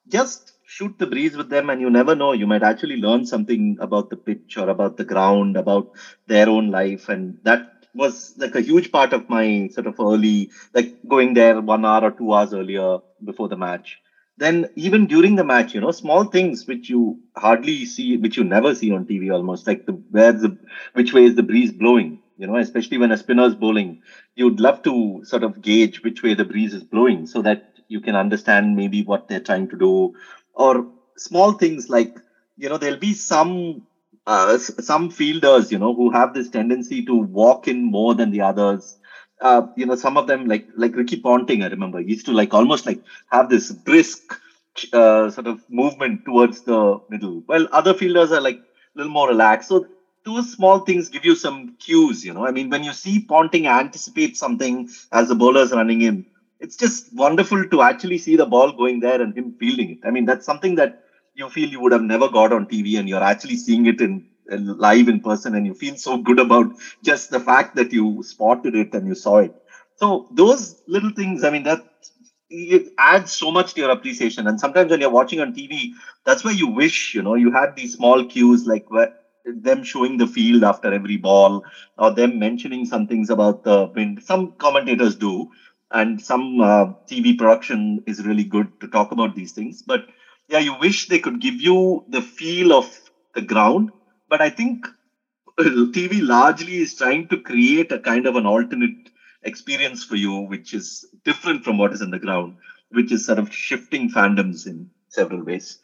Just shoot the breeze with them and you never know you might actually learn something about the pitch or about the ground about their own life and that was like a huge part of my sort of early, like going there one hour or two hours earlier before the match. Then even during the match, you know, small things which you hardly see, which you never see on TV almost, like the where the which way is the breeze blowing, you know, especially when a spinner's bowling, you'd love to sort of gauge which way the breeze is blowing so that you can understand maybe what they're trying to do. Or small things like, you know, there'll be some uh, some fielders, you know, who have this tendency to walk in more than the others. Uh, you know, some of them like like Ricky Ponting, I remember, used to like almost like have this brisk uh, sort of movement towards the middle. Well, other fielders are like a little more relaxed. So those small things give you some cues, you know. I mean, when you see Ponting anticipate something as the bowler's running in, it's just wonderful to actually see the ball going there and him fielding it. I mean, that's something that you feel you would have never got on TV and you're actually seeing it in live in person and you feel so good about just the fact that you spotted it and you saw it. So those little things, I mean, that it adds so much to your appreciation. And sometimes when you're watching on TV, that's where you wish, you know, you had these small cues like them showing the field after every ball or them mentioning some things about the wind. Some commentators do, and some uh, TV production is really good to talk about these things. But yeah, you wish they could give you the feel of the ground, but I think TV largely is trying to create a kind of an alternate experience for you, which is different from what is in the ground, which is sort of shifting fandoms in several ways.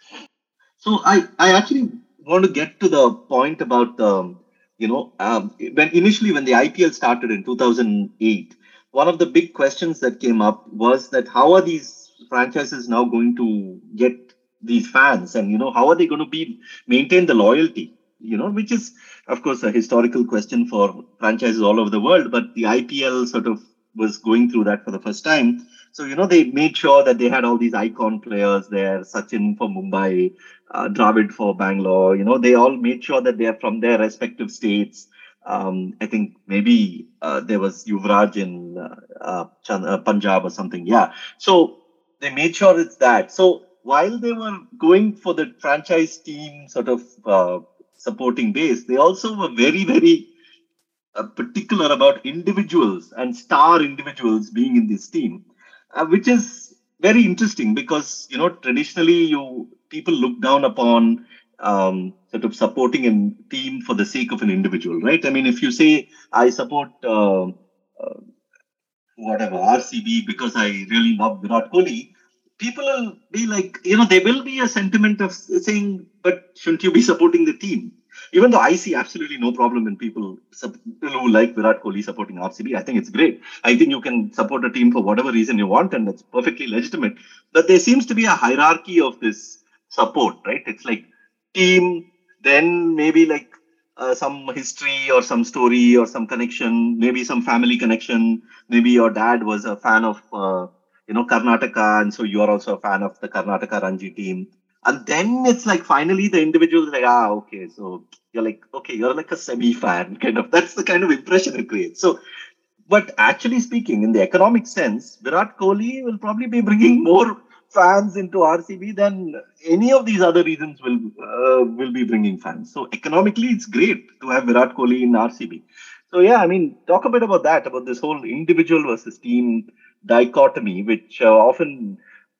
So I, I actually want to get to the point about the, you know, um, when initially when the IPL started in 2008, one of the big questions that came up was that how are these franchises now going to get these fans and you know how are they going to be maintain the loyalty you know which is of course a historical question for franchises all over the world but the ipl sort of was going through that for the first time so you know they made sure that they had all these icon players there sachin for mumbai uh, dravid for bangalore you know they all made sure that they are from their respective states um, I think maybe uh, there was Yuvraj in uh, uh, uh Punjab or something. Yeah. So they made sure it's that. So while they were going for the franchise team sort of uh, supporting base, they also were very, very uh, particular about individuals and star individuals being in this team, uh, which is very interesting because you know traditionally you people look down upon um, sort of supporting a team for the sake of an individual, right? I mean, if you say I support uh, uh, whatever RCB because I really love Virat Kohli, people will be like, you know, there will be a sentiment of saying, but shouldn't you be supporting the team? Even though I see absolutely no problem in people, who like Virat Kohli supporting RCB, I think it's great. I think you can support a team for whatever reason you want, and that's perfectly legitimate. But there seems to be a hierarchy of this support, right? It's like team, then maybe like uh, some history or some story or some connection, maybe some family connection. Maybe your dad was a fan of uh, you know, Karnataka, and so you are also a fan of the Karnataka Ranji team. And then it's like finally the individual is like, ah, okay, so you're like, okay, you're like a semi fan, kind of. That's the kind of impression it creates. So, but actually speaking, in the economic sense, Virat Kohli will probably be bringing more fans into RCB than any of these other reasons will uh, will be bringing fans. So economically, it's great to have Virat Kohli in RCB. So yeah, I mean, talk a bit about that, about this whole individual versus team dichotomy, which uh, often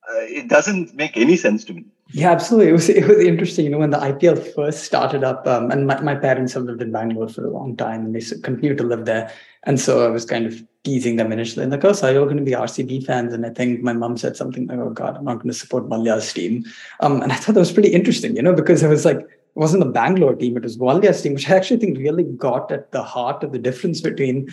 uh, it doesn't make any sense to me. Yeah, absolutely. It was it was interesting. You know, when the IPL first started up, um, and my, my parents have lived in Bangalore for a long time, and they continue to live there. And so I was kind of teasing them initially, like, "Oh, so you're going to be RCB fans?" And I think my mom said something like, "Oh God, I'm not going to support Mallya's team." Um, and I thought that was pretty interesting, you know, because it was like it wasn't the Bangalore team; it was Mallya's team, which I actually think really got at the heart of the difference between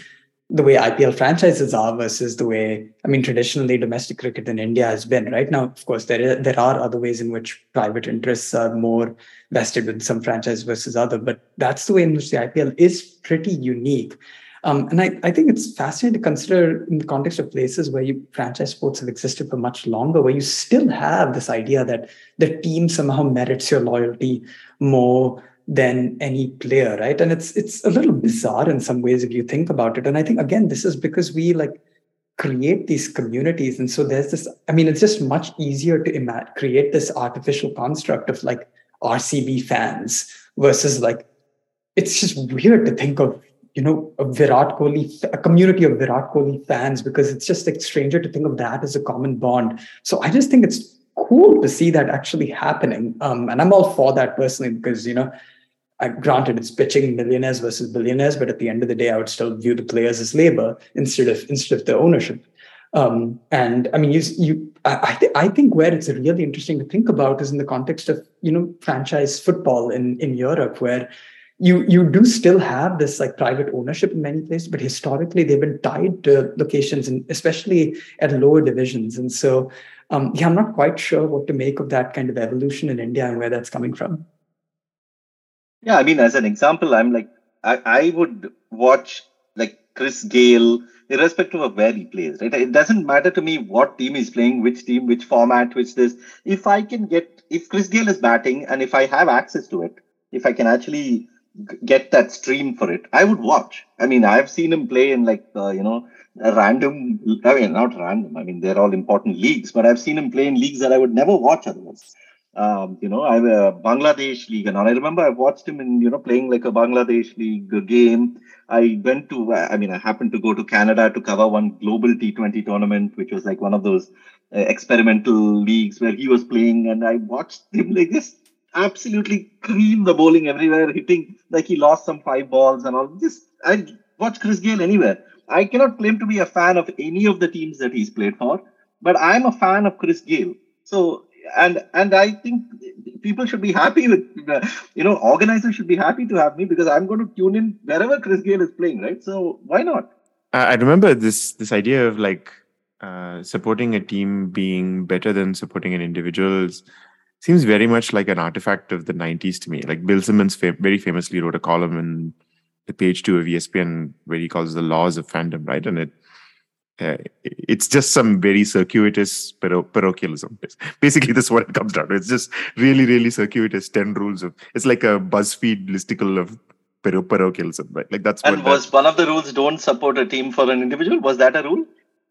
the way IPL franchises are versus the way, I mean, traditionally domestic cricket in India has been. Right now, of course, there is, there are other ways in which private interests are more vested with some franchise versus other, but that's the way in which the IPL is pretty unique. Um, and I, I think it's fascinating to consider in the context of places where you, franchise sports have existed for much longer, where you still have this idea that the team somehow merits your loyalty more than any player, right? And it's it's a little bizarre in some ways if you think about it. And I think again, this is because we like create these communities, and so there's this. I mean, it's just much easier to imagine, create this artificial construct of like RCB fans versus like it's just weird to think of you know a Virat Kohli, a community of Virat Kohli fans because it's just like stranger to think of that as a common bond. So I just think it's cool to see that actually happening. Um, and I'm all for that personally because you know I, granted, it's pitching millionaires versus billionaires, but at the end of the day, I would still view the players as labor instead of instead of the ownership. Um, and I mean, you, you I, th- I think where it's really interesting to think about is in the context of you know franchise football in in Europe, where you you do still have this like private ownership in many places, but historically they've been tied to locations, and especially at lower divisions. And so, um, yeah, I'm not quite sure what to make of that kind of evolution in India and where that's coming from. Yeah, I mean, as an example, I'm like, I, I would watch like Chris Gayle, irrespective of where he plays, right? It doesn't matter to me what team he's playing, which team, which format, which this. If I can get, if Chris Gayle is batting and if I have access to it, if I can actually get that stream for it, I would watch. I mean, I've seen him play in like, uh, you know, a random, I mean, not random, I mean, they're all important leagues, but I've seen him play in leagues that I would never watch otherwise um, you know, I a Bangladesh league, and I remember I watched him in, you know, playing like a Bangladesh league game. I went to, I mean, I happened to go to Canada to cover one global T20 tournament, which was like one of those uh, experimental leagues where he was playing, and I watched him like this. absolutely cream the bowling everywhere, hitting like he lost some five balls and all. Just I watch Chris Gayle anywhere. I cannot claim to be a fan of any of the teams that he's played for, but I'm a fan of Chris Gayle. So and and I think people should be happy with you know organizers should be happy to have me because I'm going to tune in wherever Chris Gayle is playing, right? So why not? I remember this this idea of like uh, supporting a team being better than supporting an individual seems very much like an artifact of the 90s to me. Like Bill Simmons fa- very famously wrote a column in the page two of ESPN where he calls the laws of fandom, right? And it uh, it's just some very circuitous paro- parochialism. Basically, this is what it comes down to. It's just really, really circuitous 10 rules of it's like a BuzzFeed listicle of paro- parochialism, right? Like that's and was that, one of the rules don't support a team for an individual? Was that a rule?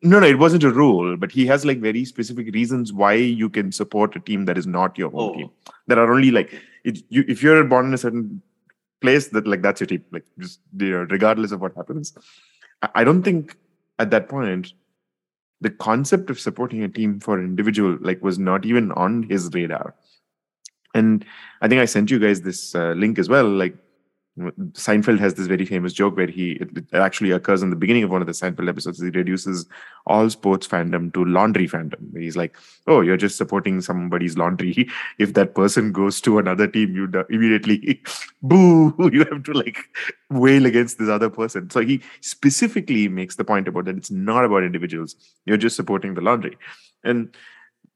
No, no, it wasn't a rule, but he has like very specific reasons why you can support a team that is not your home Oh. team. There are only like it, you, if you're born in a certain place, that like that's your team. Like just you know, regardless of what happens. I, I don't think at that point the concept of supporting a team for an individual like was not even on his radar. And I think I sent you guys this uh, link as well. Like Seinfeld has this very famous joke where he it, it actually occurs in the beginning of one of the Seinfeld episodes. He reduces all sports fandom to laundry fandom. He's like, "Oh, you're just supporting somebody's laundry. If that person goes to another team, you immediately boo. You have to like wail against this other person." So he specifically makes the point about that it's not about individuals. You're just supporting the laundry, and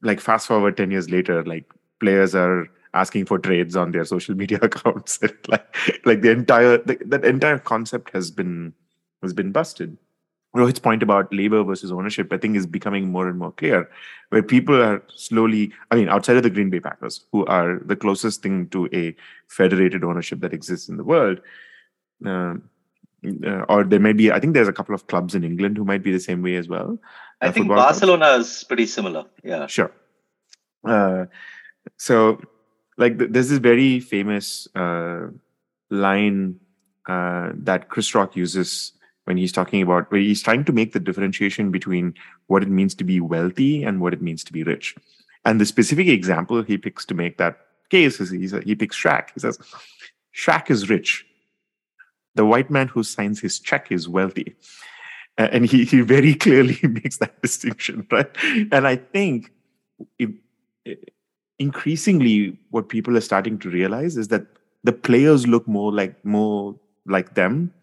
like fast forward ten years later, like players are asking for trades on their social media accounts like like the entire the, that entire concept has been has been busted rohit's point about labor versus ownership i think is becoming more and more clear where people are slowly i mean outside of the green bay packers who are the closest thing to a federated ownership that exists in the world um, uh, or there may be i think there's a couple of clubs in england who might be the same way as well I uh, think football clubs. Barcelona is pretty similar. Yeah. Sure. Uh, so, like, th- there's this very famous uh, line uh, that Chris Rock uses when he's talking about where he's trying to make the differentiation between what it means to be wealthy and what it means to be rich. And the specific example he picks to make that case is he's, he picks Shaq. He says, Shaq is rich. The white man who signs his check is wealthy. Uh, and he, he very clearly makes that distinction, right? And I think it- increasingly what people are starting to realize is that the players look more like more like them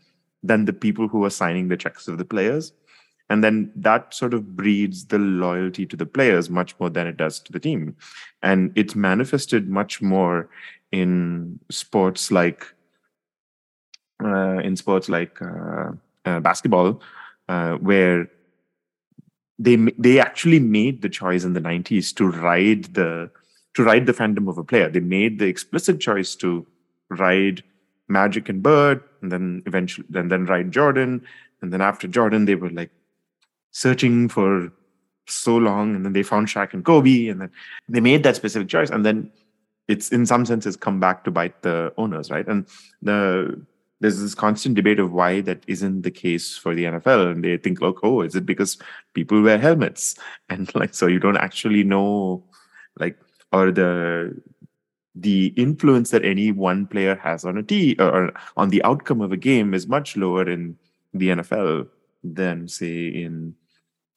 than the people who are signing the checks of the players. And then that sort of breeds the loyalty to the players much more than it does to the team. And it's manifested much more in sports like uh, in sports like uh, uh, basketball uh, where they they actually made the choice in the 90s to ride the to ride the fandom of a player. They made the explicit choice to ride magic and bird and then eventually and then ride jordan and then after jordan they were like searching for so long and then they found Shaq and Kobe and then they made that specific choice and then it's in some senses come back to bite the owners right? And the there's this constant debate of why that isn't the case for the NFL and they think like oh is it because people wear helmets? And like so you don't actually know like or the the influence that any one player has on a team or on the outcome of a game is much lower in the NFL than say in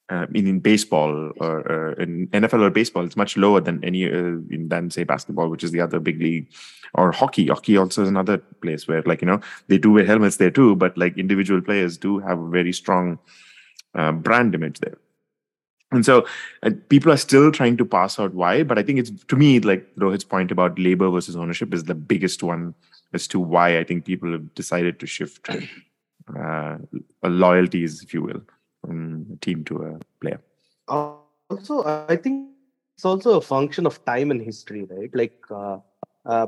uh, in, in baseball or uh, in NFL or baseball, it's much lower than any uh, in, than say basketball, which is the other big league, or hockey. Hockey also is another place where like you know they do wear helmets there too, but like individual players do have a very strong uh, brand image there. And so uh, people are still trying to pass out why, but I think it's to me like Rohit's point about labor versus ownership is the biggest one as to why I think people have decided to shift uh, loyalties, if you will, from a team to a player. also i think it's also a function of time and history right like uh,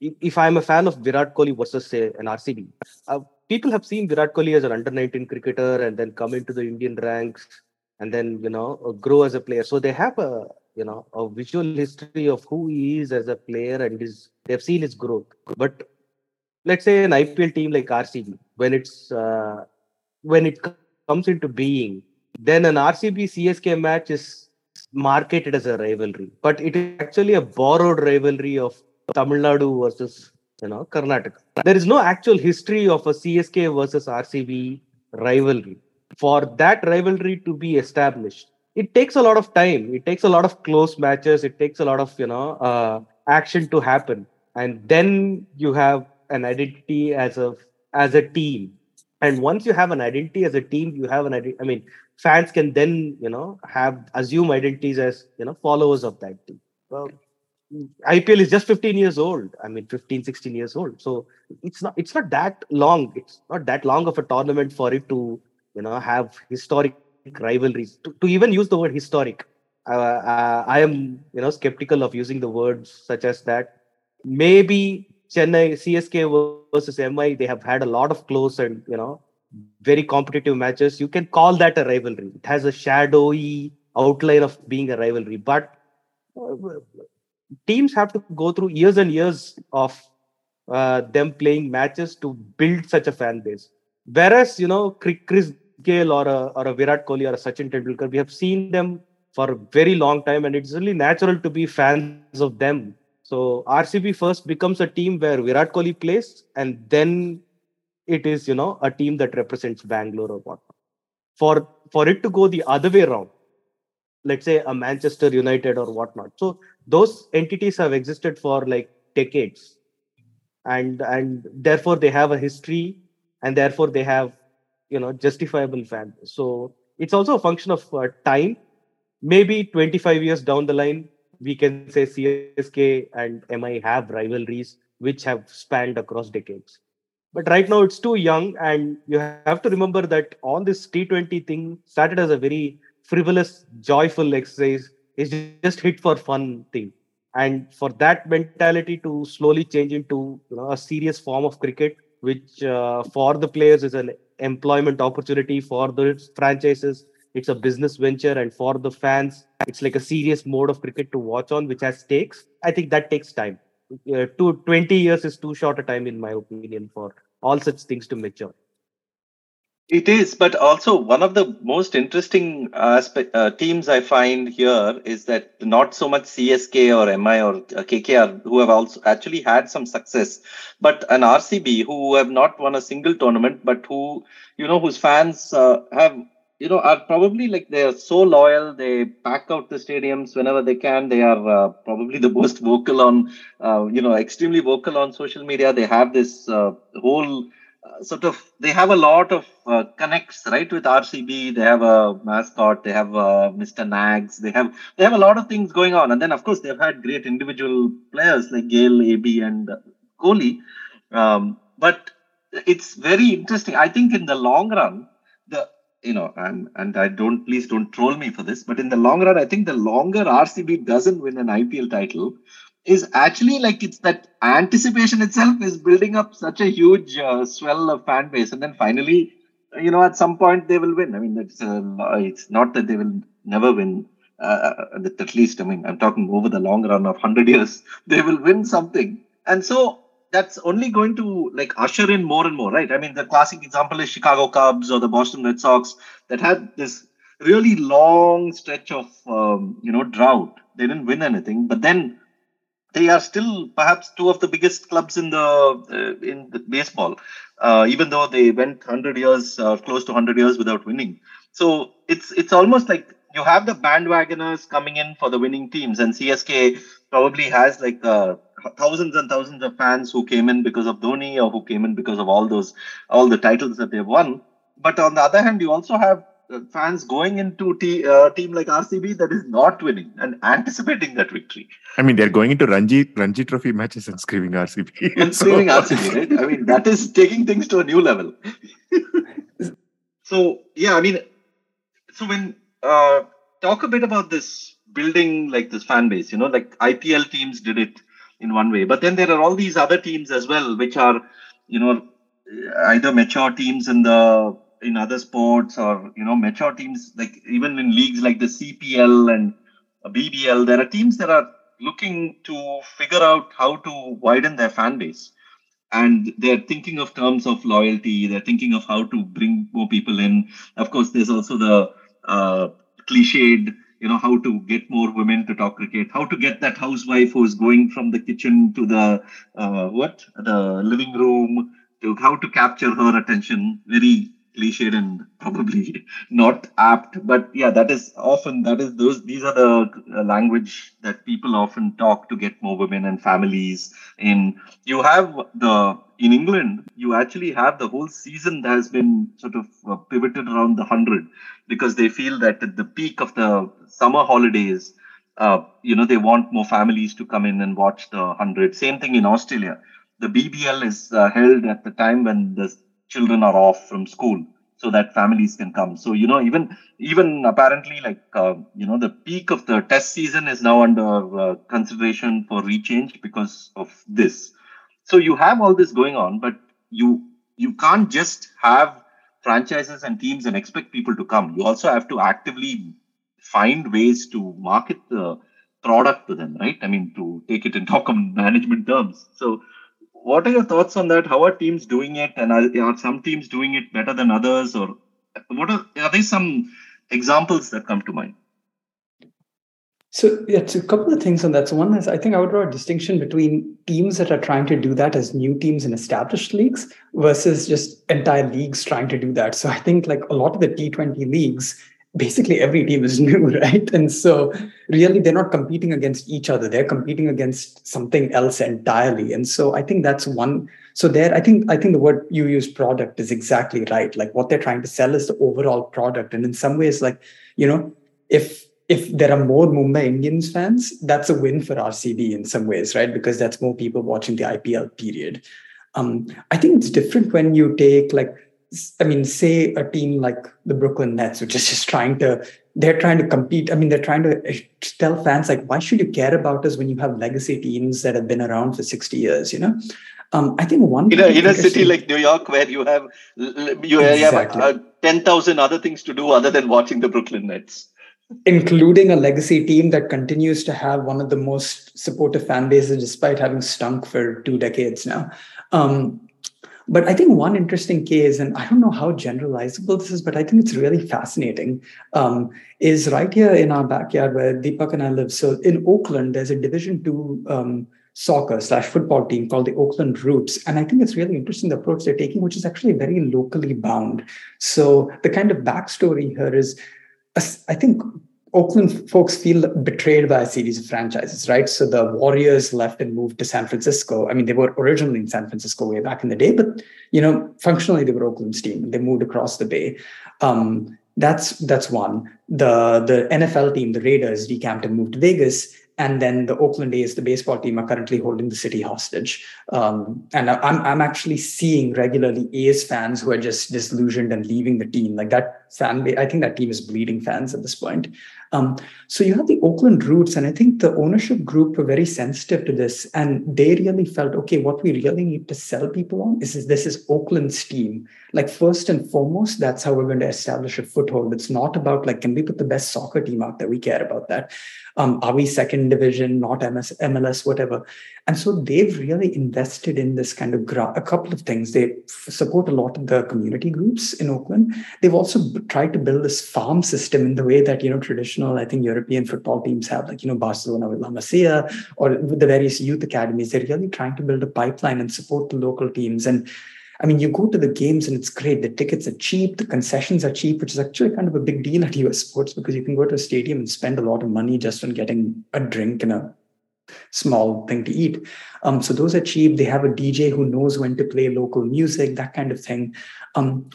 if, if i'm a fan of virat kohli versus say an rcb uh, people have seen virat kohli as an under 19 cricketer and then come into the indian ranks and then you know uh, grow as a player so they have a you know a visual history of who he is as a player and his they've seen his growth but let's say an ipl team like rcb when it's uh, when it comes into being then an RCB CSK match is marketed as a rivalry, but it is actually a borrowed rivalry of Tamil Nadu versus you know Karnataka. There is no actual history of a CSK versus RCB rivalry. For that rivalry to be established, it takes a lot of time. It takes a lot of close matches. It takes a lot of you know uh, action to happen, and then you have an identity as a as a team. And once you have an identity as a team, you have an identity. I mean, fans can then you know have assume identities as you know followers of that team. Well, IPL is just 15 years old. I mean, 15, 16 years old. So it's not it's not that long. It's not that long of a tournament for it to you know have historic rivalries. To, to even use the word historic, uh, uh, I am you know skeptical of using the words such as that. Maybe Chennai CSK versus MI, they have had a lot of close and you know very competitive matches. You can call that a rivalry. It has a shadowy outline of being a rivalry, but teams have to go through years and years of uh, them playing matches to build such a fan base. Whereas, you know, Chris Gayle or a, or a Virat Kohli or a Sachin Tendulkar, we have seen them for a very long time, and it's really natural to be fans of them. So RCB first becomes a team where Virat Kohli plays, and then it is, you know, a team that represents Bangalore or whatnot. For for it to go the other way around, let's say a Manchester United or whatnot. So those entities have existed for like decades, and and therefore they have a history, and therefore they have you know justifiable fans. So it's also a function of uh, time. Maybe 25 years down the line, we can say CSK and MI have rivalries which have spanned across decades. But right now it's too young, and you have to remember that all this T20 thing started as a very frivolous, joyful exercise is just hit for fun thing. And for that mentality to slowly change into you know, a serious form of cricket, which uh, for the players is an employment opportunity, for the franchises, it's a business venture, and for the fans, it's like a serious mode of cricket to watch on, which has stakes. I think that takes time. Uh, two, 20 years is too short a time, in my opinion, for all such things to mature. It is, but also one of the most interesting aspect uh, teams I find here is that not so much CSK or MI or uh, KKR who have also actually had some success, but an RCB who have not won a single tournament, but who you know whose fans uh, have you know are probably like they are so loyal. They pack out the stadiums whenever they can. They are uh, probably the most vocal on uh, you know extremely vocal on social media. They have this uh, whole sort of they have a lot of uh, connects right with RCB. They have a mascot. They have uh, Mr. Nags. They have they have a lot of things going on, and then of course they've had great individual players like Gayle, AB, and Kohli. Um, but it's very interesting. I think in the long run, the you know, and and I don't please don't troll me for this, but in the long run, I think the longer RCB doesn't win an IPL title, is actually like it's that anticipation itself is building up such a huge uh, swell of fan base, and then finally, you know, at some point they will win. I mean, it's uh, it's not that they will never win. Uh, at least, I mean, I'm talking over the long run of hundred years, they will win something, and so that's only going to like usher in more and more, right? I mean, the classic example is Chicago Cubs or the Boston Red Sox that had this really long stretch of um, you know drought. They didn't win anything, but then they are still perhaps two of the biggest clubs in the uh, in the baseball, uh, even though they went hundred years, uh, close to hundred years without winning. So it's it's almost like you have the bandwagoners coming in for the winning teams, and CSK probably has like uh, thousands and thousands of fans who came in because of Dhoni or who came in because of all those all the titles that they've won. But on the other hand, you also have fans going into a uh, team like RCB that is not winning and anticipating that victory. I mean, they're going into Ranji Ranji Trophy matches and screaming RCB. And so... screaming RCB, right? I mean, that is taking things to a new level. so yeah, I mean, so when uh, talk a bit about this building like this fan base, you know, like IPL teams did it in one way, but then there are all these other teams as well, which are, you know, either mature teams in the in other sports or you know mature teams like even in leagues like the CPL and BBL, there are teams that are looking to figure out how to widen their fan base. And they're thinking of terms of loyalty. They're thinking of how to bring more people in. Of course, there's also the uh, cliched you know how to get more women to talk cricket how to get that housewife who's going from the kitchen to the uh, what the living room to how to capture her attention very cliched and probably not apt but yeah that is often that is those these are the uh, language that people often talk to get more women and families in. You have the in england you actually have the whole season that has been sort of uh, pivoted around the 100 because they feel that at the peak of the summer holidays uh, you know they want more families to come in and watch the 100 same thing in australia. The bbl is uh, held at the time when the children are off from school so that families can come. So you know even even apparently like uh, you know the peak of the test season is now under uh, consideration for rechange because of this. So you have all this going on but you you can't just have franchises and teams and expect people to come. You also have to actively find ways to market the product to them right? I mean to take it in talk management terms. So what are your thoughts on that? How are teams doing it, and are, are some teams doing it better than others, or what are are there some examples that come to mind? So yeah, a couple of things on that. So one is I think I would draw a distinction between teams that are trying to do that as new teams in established leagues versus just entire leagues trying to do that. So I think like a lot of the T20 leagues, basically every team is new, right? And so really they're not competing against each other. They're competing against something else entirely. And so I think that's one. So there, I think I think the word you use product is exactly right. Like what they're trying to sell is the overall product. And in some ways, like, you know, if if there are more Mumbai Indians fans, that's a win for RCB in some ways, right? Because that's more people watching the IPL period. Um, I think it's different when you take like I mean, say a team like the Brooklyn Nets, which is just trying to, they're trying to compete. I mean, they're trying to eh, tell fans, like, why should you care about us when you have legacy teams that have been around for 60 years, you know? Um, I think one in a, in a city like New York where you have you exactly. have uh, ten thousand other things to do other than watching the Brooklyn Nets, including a legacy team that continues to have one of the most supportive fan bases despite having stunk for two decades now. Um, but I think one interesting case, and I don't know how generalizable this is, but I think it's really fascinating, um, is right here in our backyard where Deepak and I live. So in Oakland, there's a Division Two um, soccer slash football team called the Oakland Roots. And I think it's really interesting the approach they're taking, which is actually very locally bound. So the kind of backstory here is, I think Oakland folks feel betrayed by a series of franchises, right? So the Warriors left and moved to San Francisco. I mean, they were originally in San Francisco way back in the day, but you know, functionally they were Oakland's team. They moved across the bay. Um, that's that's one. The the NFL team, the Raiders, decamped and moved to Vegas, and then the Oakland A's, the baseball team, are currently holding the city hostage. Um, and I'm I'm actually seeing regularly A's fans who are just disillusioned and leaving the team. Like that fan I think that team is bleeding fans at this point. Um, so you have the Oakland roots, and I think the ownership group were very sensitive to this, and they really felt, okay, what we really need to sell people on is, is this is Oakland's team. Like first and foremost, that's how we're going to establish a foothold. It's not about like, can we put the best soccer team out there? We care about that. Um, are we second division, not MS, MLS, whatever? And so they've really invested in this kind of gra- a couple of things. They f- support a lot of the community groups in Oakland. They've also b- tried to build this farm system in the way that you know traditional, I think European football teams have, like you know Barcelona with La Masia or with the various youth academies. They're really trying to build a pipeline and support the local teams. And I mean, you go to the games and it's great. The tickets are cheap, the concessions are cheap, which is actually kind of a big deal at US sports because you can go to a stadium and spend a lot of money just on getting a drink and a small thing to eat. Um, so those are cheap. They have a DJ who knows when to play local music, that kind of thing. Um,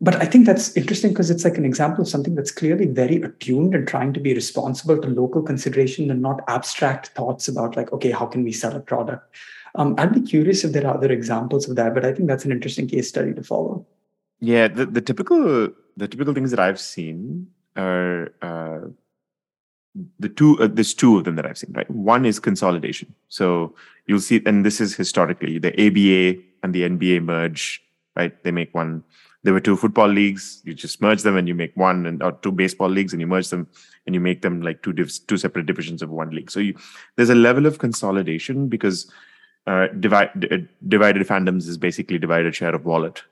but I think that's interesting because it's like an example of something that's clearly very attuned and trying to be responsible to local consideration and not abstract thoughts about like, okay, how can we sell a product? Um, I'd be curious if there are other examples of that, but I think that's an interesting case study to follow. Yeah, the, the typical the typical things that I've seen are uh, the two uh, there's two of them that i've seen right? One is consolidation. So you'll see and this is historically the aba and the nba merge right? They make one there were two football leagues you just merge them and you make one and or two baseball leagues and you merge them and you make them like two div- two separate divisions of one league. So you, there's a level of consolidation because uh, divide, divided fandoms is basically divided share of wallet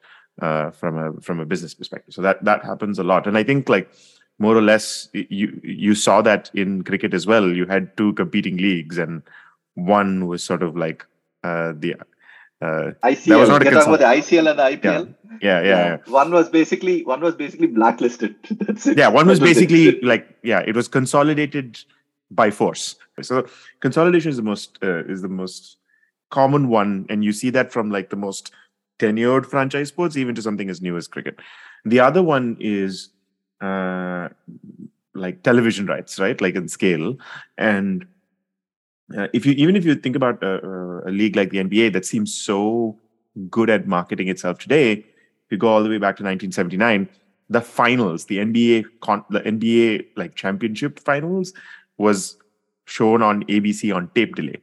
uh, from a from a business perspective so that that happens a lot and i think like more or less you you saw that in cricket as well. You had two competing leagues, and one was sort of like uh, the uh, ICL. was not a You're talking about the ICL and the IPL. yeah, yeah, yeah. One was basically one was basically blacklisted. That's it. yeah one was basically like yeah it was consolidated by force so consolidation is the most uh, is the most common one and you see that from like the most tenured franchise sports even to something as new as cricket. The other one is uh like television rights right? Like in scale. And uh, if you even if you think about uh, uh, a league like the nba that seems so good at marketing itself today if you go all the way back to 1979 the finals, the NBA con- the NBA like championship finals was shown on ABC on tape delay.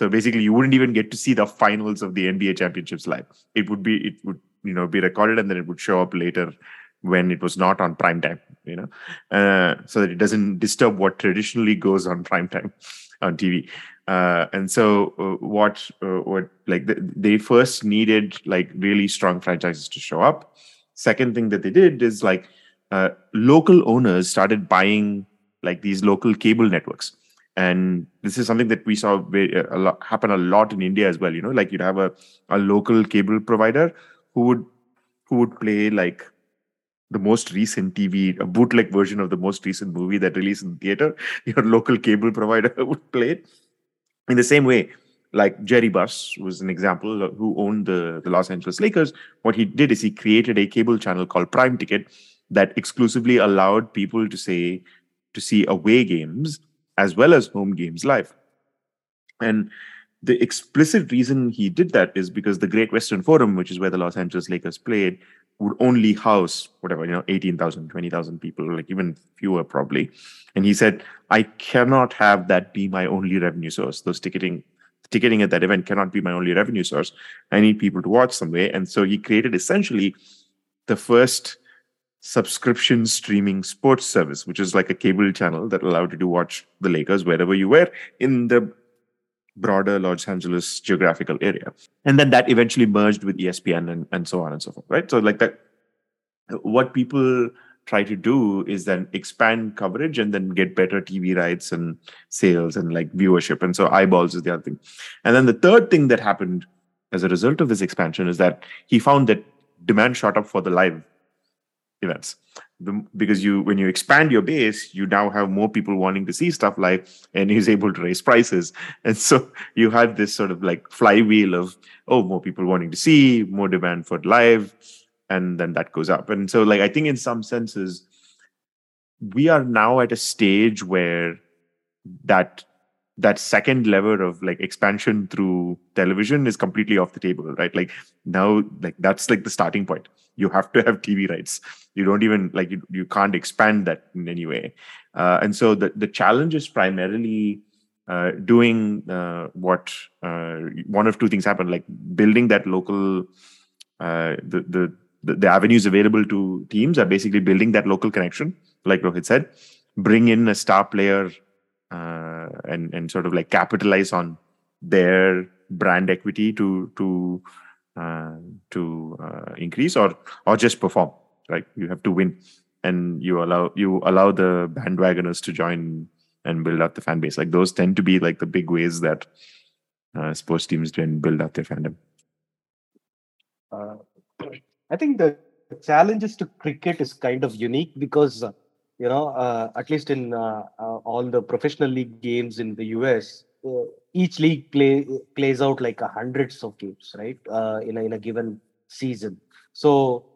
So basically, you wouldn't even get to see the finals of the NBA championships live. It would be it would you know be recorded and then it would show up later when it was not on prime time. You know, uh, so that it doesn't disturb what traditionally goes on prime time on TV. Uh, and so uh, what uh, what like th- they first needed like really strong franchises to show up second thing that they did is like uh, local owners started buying like these local cable networks and this is something that we saw very, uh, a lot, happen a lot in india as well you know like you'd have a, a local cable provider who would who would play like the most recent tv a bootleg version of the most recent movie that released in theater your local cable provider would play it in the same way like Jerry Buss was an example uh, who owned the, the Los Angeles Lakers. What he did is he created a cable channel called Prime Ticket that exclusively allowed people to say to see away games as well as home games live. And the explicit reason he did that is because the Great Western Forum, which is where the Los Angeles Lakers played, would only house whatever, you know, 18,000, 20,000 people, like even fewer probably. And he said, I cannot have that be my only revenue source. Those ticketing ticketing at that event cannot be my only revenue source. I need people to watch some way. And so he created essentially the first subscription streaming sports service, which is like a cable channel that allowed you to watch the Lakers wherever you were in the broader Los Angeles geographical area. And then that eventually merged with ESPN and, and so on and so forth, right? So like that, what people try to do is then expand coverage and then get better TV rights and sales and like viewership. And so eyeballs is the other thing. And then the third thing that happened as a result of this expansion is that he found that demand shot up for the live events. Because you when you expand your base, you now have more people wanting to see stuff live, and he's able to raise prices. And so you have this sort of like flywheel of oh, more people wanting to see, more demand for live, and then that goes up. And so like I think in some senses, we are now at a stage where that that second lever of like expansion through television is completely off the table right? Like now like that's like the starting point. You have to have tv rights. You don't even like you, you can't expand that in any way. Uh, and so the, the challenge is primarily uh, doing uh, what uh, one of two things happen like building that local uh, the, the the the avenues available to teams are basically building that local connection like rohit said bring in a star player uh, and and sort of like capitalize on their brand equity to to uh, to uh, increase or or just perform right? You have to win. And you allow you allow the bandwagoners to join and build up the fan base. Like those tend to be like the big ways that uh, sports teams then build up their fandom. Uh, I think the challenges to cricket is kind of unique because, uh, you know, uh, at least in uh, uh, all the professional league games in the US, uh, each league play plays out like hundreds of games, right? Uh, in a, in a given season. So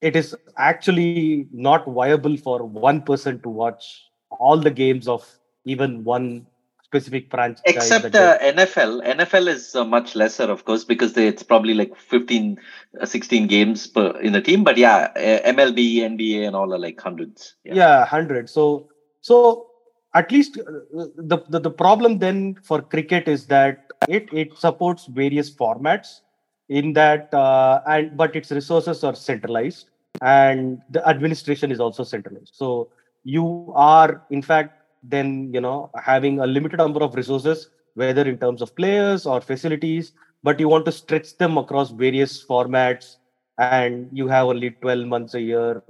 it is actually not viable for one person to watch all the games of even one specific franchise. Except uh, NFL. NFL is uh, much lesser, of course, because they, it's probably like 15, uh, 16 games per in the team. But yeah, uh, MLB, NBA, and all are like hundreds. yeah, 100 so so at least uh, the, the the problem then for cricket is that it it supports various formats in that uh, and but its resources are centralized and the administration is also centralized so you are in fact then you know having a limited number of resources whether in terms of players or facilities but you want to stretch them across various formats and you have only 12 months a year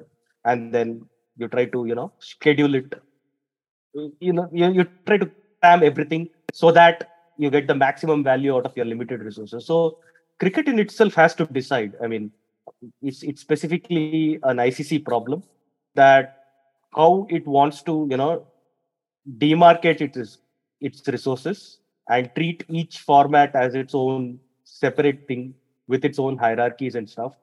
and then you try to you know schedule it. You know you, you try to cram everything so that you get the maximum value out of your limited resources. So cricket in itself has to decide. I mean it's it's specifically an icc problem that how it wants to you know demarcate its its resources and treat each format as its own separate thing with its own hierarchies and stuff.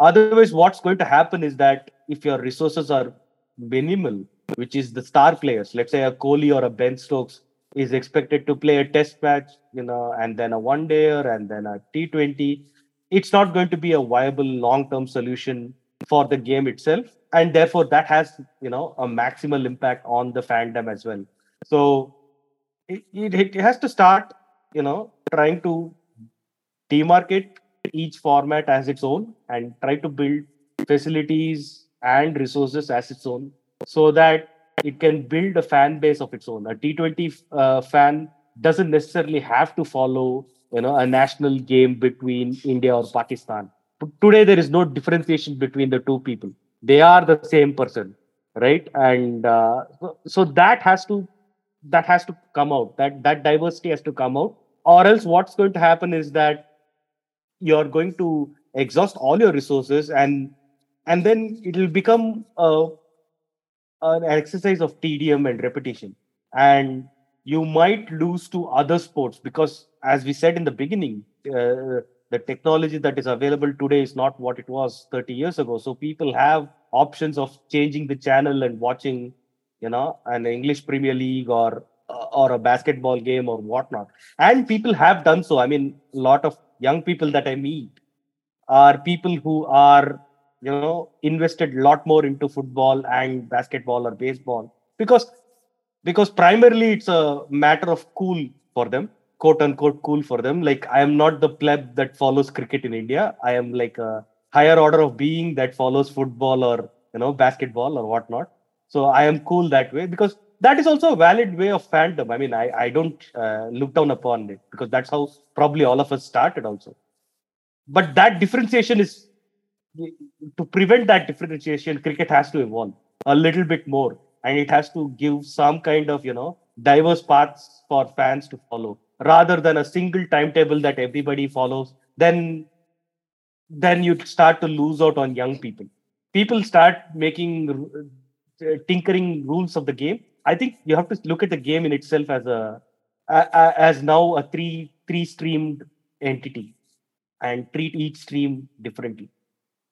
Otherwise what's going to happen is that if your resources are minimal which is the star players let's say a kohli or a ben stokes is expected to play a test match you know and then a one dayer and then a t20 it's not going to be a viable long term solution for the game itself and therefore that has you know a maximal impact on the fandom as well. So it, it, it has to start you know trying to demarcate each format as its own and try to build facilities and resources as its own so that it can build a fan base of its own. A t20 uh, fan doesn't necessarily have to follow you know a national game between india or pakistan today there is no differentiation between the two people. They are the same person right? And uh, so, that has to that has to come out. That that diversity has to come out. Or else what's going to happen is that you're going to exhaust all your resources and and then it will become a, an exercise of tedium and repetition. And you might lose to other sports because as we said in the beginning uh, the technology that is available today is not what it was 30 years ago. So people have options of changing the channel and watching you know an english premier league or or a basketball game or whatnot. And people have done so. I mean a lot of young people that I meet are people who are, you know, invested a lot more into football and basketball or baseball because because primarily it's a matter of cool for them, quote unquote cool for them. Like I am not the pleb that follows cricket in India. I am like a higher order of being that follows football or you know basketball or whatnot. So I am cool that way because that is also a valid way of fandom. I mean, I, I don't uh, look down upon it because that's how probably all of us started also. But that differentiation is to prevent that differentiation, cricket has to evolve a little bit more and it has to give some kind of, you know, diverse paths for fans to follow rather than a single timetable that everybody follows. Then, then you start to lose out on young people. People start making uh, tinkering rules of the game I think you have to look at the game in itself as a, a, a as now a three three streamed entity and treat each stream differently.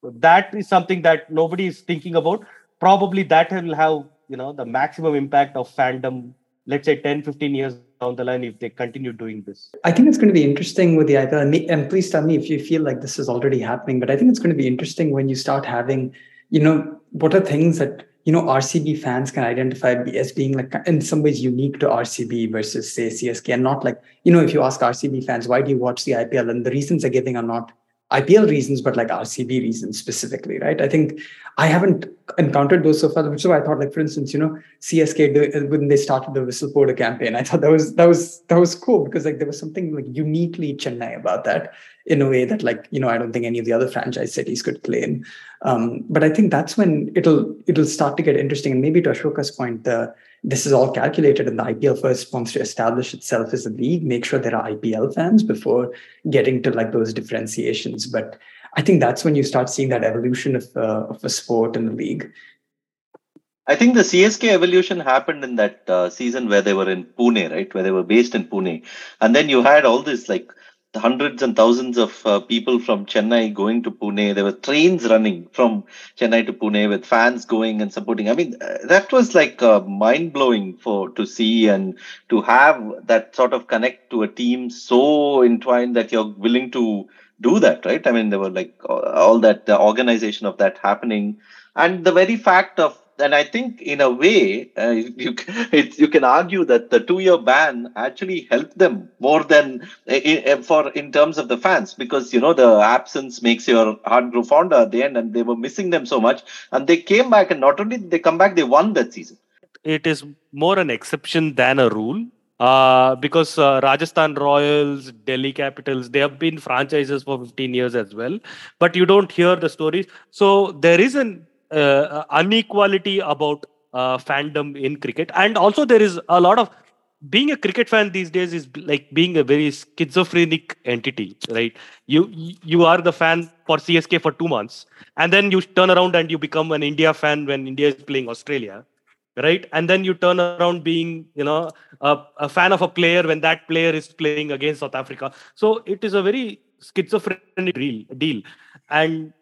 That is something that nobody is thinking about. Probably that will have you know the maximum impact of fandom. Let's say 10, 15 years down the line if they continue doing this. I think it's going to be interesting with the IPL. And please tell me if you feel like this is already happening. But I think it's going to be interesting when you start having, you know, what are things that you know RCB fans can identify as being like in some ways unique to RCB versus say CSK, and not like you know if you ask RCB fans why do you watch the IPL, and the reasons they're giving are not IPL reasons, but like RCB reasons specifically, right? I think I haven't encountered those so far, which is why I thought, like for instance, you know, CSK when they started the whistle Podu campaign, I thought that was that was that was cool because like there was something like uniquely Chennai about that in a way that like you know I don't think any of the other franchise cities could claim. Um, but I think that's when it'll it'll start to get interesting. And maybe to Ashoka's point, the this is all calculated, and the IPL first wants to establish itself as a league, make sure there are IPL fans before getting to like those differentiations. But I think that's when you start seeing that evolution of uh, of a sport in the league. I think the CSK evolution happened in that uh, season where they were in Pune, right? Where they were based in Pune, and then you had all this like hundreds and thousands of uh, people from Chennai going to Pune. There were trains running from Chennai to Pune with fans going and supporting. I mean, uh, that was like uh, mind blowing for to see and to have that sort of connect to a team so entwined that you're willing to do that, right? I mean, there were like all that the organization of that happening, and the very fact of and I think in a way, uh, you you can argue that the two-year ban actually helped them more than in, for in terms of the fans because you know the absence makes your heart grow fonder at the end, and they were missing them so much, and they came back, and not only did they come back, they won that season. It is more an exception than a rule. Uh, because uh, Rajasthan Royals, Delhi Capitals, they have been franchises for 15 years as well, but you don't hear the stories. So there is an uh, unequality about uh, fandom in cricket, and also there is a lot of being a cricket fan these days is like being a very schizophrenic entity, right? You you are the fan for CSK for two months, and then you turn around and you become an India fan when India is playing Australia, right? And then you turn around being you know a, a fan of a player when that player is playing against South Africa. So it is a very schizophrenic deal, and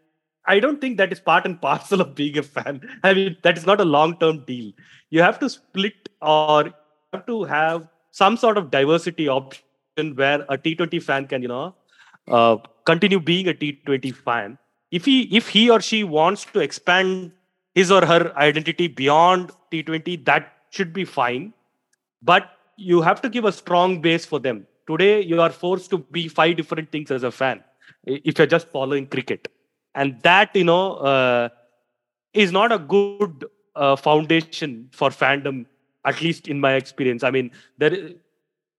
I don't think that is part and parcel of being a fan. I mean, that is not a long term deal. You have to split or have to have some sort of diversity option where a T20 fan can, you know, uh, continue being a T20 fan. If he if he or she wants to expand his or her identity beyond T20, that should be fine. But you have to give a strong base for them. Today, you are forced to be five different things as a fan if you're just following cricket, and that you know uh, is not a good uh, foundation for fandom at least in my experience. I mean there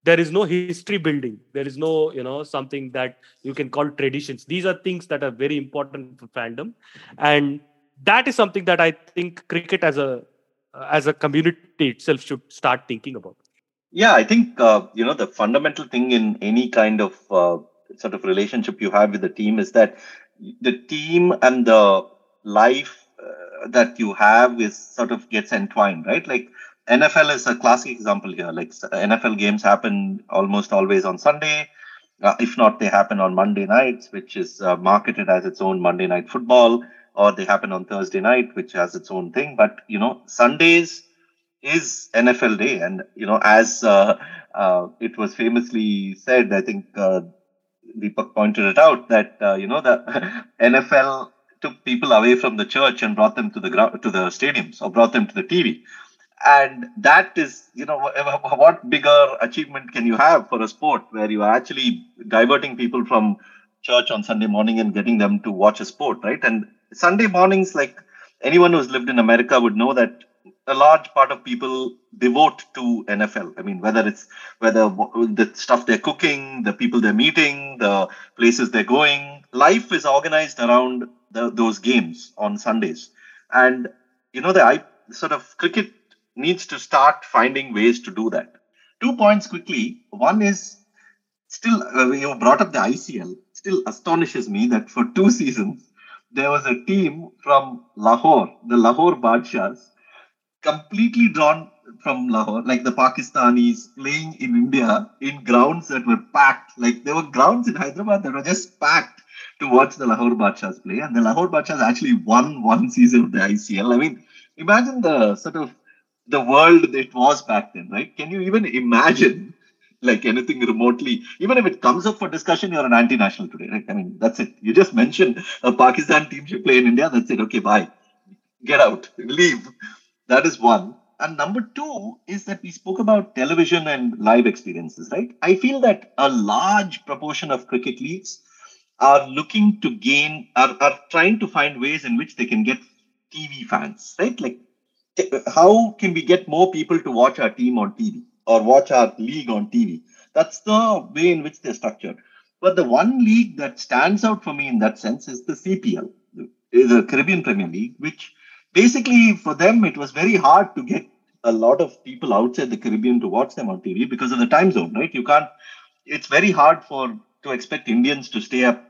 there is no history building. There is no you know something that you can call traditions. These are things that are very important for fandom. And that is something that i think cricket as a as a community itself should start thinking about. Yeah i think uh, you know the fundamental thing in any kind of uh, sort of relationship you have with the team is that the team and the life uh, that you have is sort of gets entwined right like NFL is a classic example here. Like NFL games happen almost always on Sunday. Uh, if not, they happen on Monday nights, which is uh, marketed as its own Monday night football, or they happen on Thursday night, which has its own thing. But, you know, Sundays is NFL day. And, you know, as uh, uh it was famously said, I think uh, Deepak pointed it out that, uh, you know, the NFL took people away from the church and brought them to the ground, to the stadiums or brought them to the TV and that is you know what bigger achievement can you have for a sport where you are actually diverting people from church on sunday morning and getting them to watch a sport right? And sunday mornings like anyone who's lived in america would know that a large part of people devote to nfl i mean whether it's whether the stuff they're cooking the people they're meeting the places they're going life is organized around the, those games on sundays and you know the I, sort of cricket needs to start finding ways to do that. Two points quickly. One is still, uh, you brought up the ICL, still astonishes me that for two seasons, there was a team from Lahore, the Lahore Badshahs, completely drawn from Lahore, like the Pakistanis playing in India in grounds that were packed. Like there were grounds in Hyderabad that were just packed to watch the Lahore Badshahs play. And the Lahore Badshahs actually won one season of the ICL. I mean, imagine the sort of the world it was back then, right? Can you even imagine like anything remotely? Even if it comes up for discussion, you're an anti-national today, right? I mean, that's it. You just mentioned a Pakistan team should play in India. That's it. Okay, bye. Get out. Leave. That is one. And number two is that we spoke about television and live experiences, right? I feel that a large proportion of cricket leagues are looking to gain, are, are trying to find ways in which they can get TV fans, right? Like how can we get more people to watch our team on TV or watch our league on TV? That's the way in which they're structured. But the one league that stands out for me in that sense is the CPL, the Caribbean Premier League, which basically for them it was very hard to get a lot of people outside the Caribbean to watch them on TV because of the time zone, right? You can't. It's very hard for to expect Indians to stay up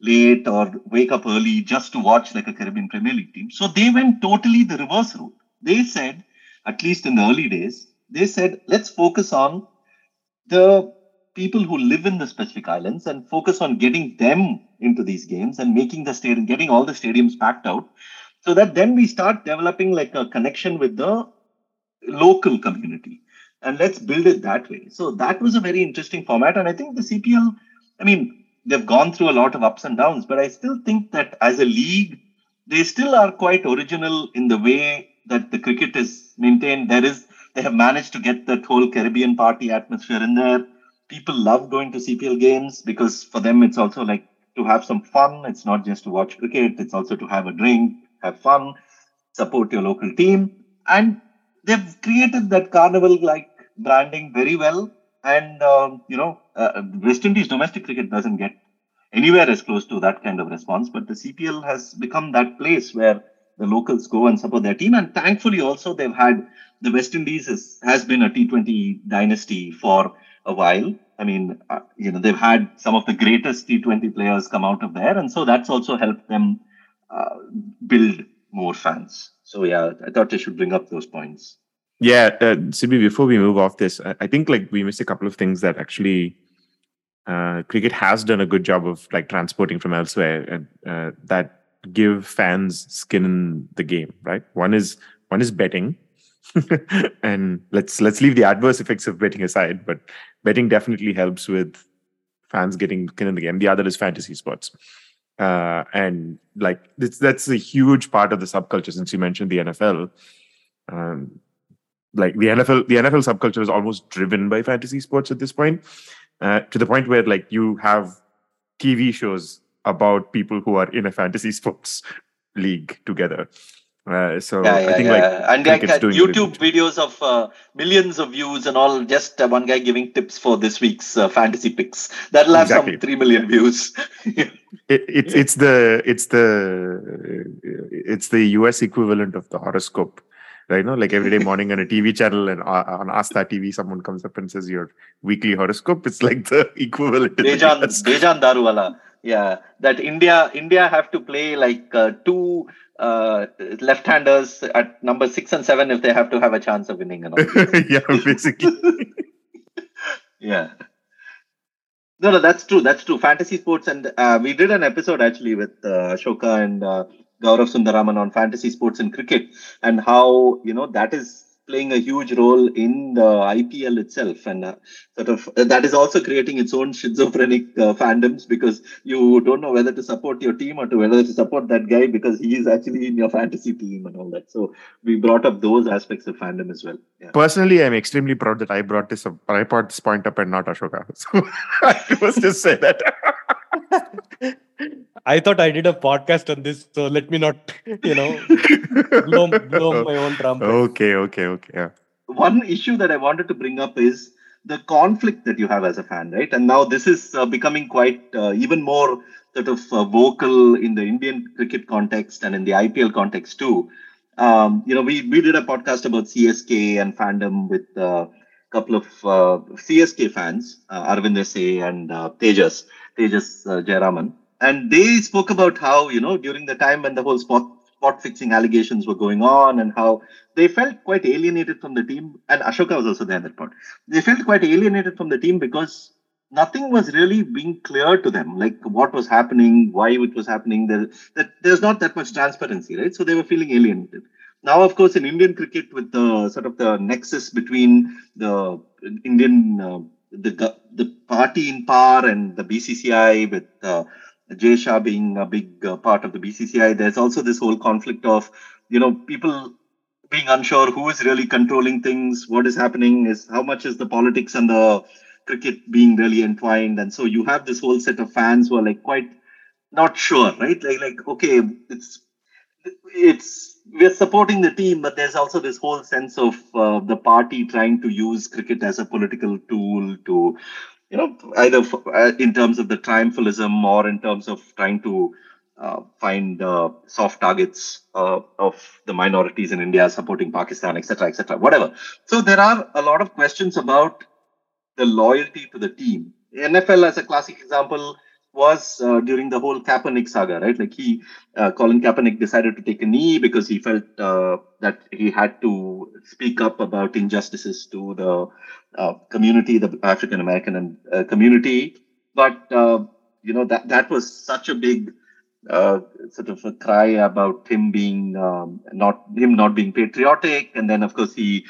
late or wake up early just to watch like a Caribbean Premier League team. So they went totally the reverse route they said, at least in the early days, they said, let's focus on the people who live in the specific islands and focus on getting them into these games and making the stadium, getting all the stadiums packed out, so that then we start developing like a connection with the local community. And let's build it that way. So that was a very interesting format. And I think the CPL, I mean, they've gone through a lot of ups and downs, but I still think that as a league, they still are quite original in the way that the cricket is maintained. There is they have managed to get that whole Caribbean party atmosphere in there. People love going to CPL games because for them it's also like to have some fun. It's not just to watch cricket. It's also to have a drink, have fun, support your local team, and they've created that carnival-like branding very well. And um, you know, uh, West Indies domestic cricket doesn't get anywhere as close to that kind of response, but the CPL has become that place where the locals go and support their team. And thankfully, also they've had the West Indies is, has been a T20 dynasty for a while. I mean, uh, you know, they've had some of the greatest T20 players come out of there, and so that's also helped them uh, build more fans. So yeah, I thought I should bring up those points. Yeah, uh, Sibi, before we move off this, I, think like we missed a couple of things that actually uh, cricket has done a good job of like transporting from elsewhere and uh, that give fans skin in the game, right? One is one is betting, and let's let's leave the adverse effects of betting aside, but betting definitely helps with fans getting skin in the game. The other is fantasy sports. Uh, and like that's a huge part of the subculture since you mentioned the NFL. Um, like the NFL, the NFL subculture is almost driven by fantasy sports at this point, uh, to the point where like you have TV shows about people who are in a fantasy sports league together. Uh, so yeah, yeah, I think yeah. like and like doing really YouTube videos of uh, millions of views and all. Just uh, one guy giving tips for this week's uh, fantasy picks. That'll have Exactly. some three million views. it, it's it's the it's the it's the US equivalent of the horoscope, right? No, like every day morning on a TV channel and uh, on Asta TV, someone comes up and says your weekly horoscope. It's like the equivalent. Bejan. Bejan Daruwala. Yeah, that India India have to play like uh, two uh, left-handers at number six and seven if they have to have a chance of winning. And all. yeah, basically. yeah. No, no, that's true. That's true. Fantasy sports, and uh, we did an episode actually with uh, Ashoka and uh, Gaurav Sundaraman on fantasy sports and cricket, and how you know that is playing a huge role in the IPL itself, and uh, sort of uh, that is also creating its own schizophrenic uh, fandoms because you don't know whether to support your team or to whether to support that guy because he is actually in your fantasy team and all that. So we brought up those aspects of fandom as well. Yeah. Personally, I'm extremely proud that I brought this up. I brought this point up and not Ashoka. So I must just say that. I thought I did a podcast on this, so let me not, you know, blow, blow my own trumpet. okay, okay, okay. Yeah. one issue that I wanted to bring up is the conflict that you have as a fan, right? And now this is uh, becoming quite uh, even more sort of uh, vocal in the Indian cricket context and in the IPL context too. Um, you know, we we did a podcast about CSK and fandom with a couple of uh, CSK fans, uh, Arvind Desai and uh, Tejas, Tejas uh, Jayaraman, and they spoke about how you know during the time when the whole spot spot fixing allegations were going on and how they felt quite alienated from the team. And Ashoka was also there at that point They felt quite alienated from the team because nothing was really being clear to them, like what was happening, why it was happening. There, that there's not that much transparency, right? So they were feeling alienated. Now, of course, in Indian cricket, with the sort of the nexus between the Indian uh, the the party in power and the BCCI, with uh, Jay Shah being a big uh, part of the BCCI, there's also this whole conflict of you know people being unsure who is really controlling things, what is happening, is how much is the politics and the cricket being really entwined, and so you have this whole set of fans who are like quite not sure, right? Like like okay, it's it's we're supporting the team, but there's also this whole sense of uh, the party trying to use cricket as a political tool to, you know, either uh, in terms of the triumphalism or in terms of trying to uh, find uh, soft targets uh, of the minorities in India, supporting Pakistan, etc., etc., whatever. So there are a lot of questions about the loyalty to the team. NFL, as a classic example, was uh, during the whole Kaepernick saga, right? Like he, uh, Colin Kaepernick decided to take a knee because he felt uh, that he had to speak up about injustices to the uh, community, the African American uh, community. But uh, you know that that was such a big sort of a cry about him being um, not him not being patriotic, and then of course he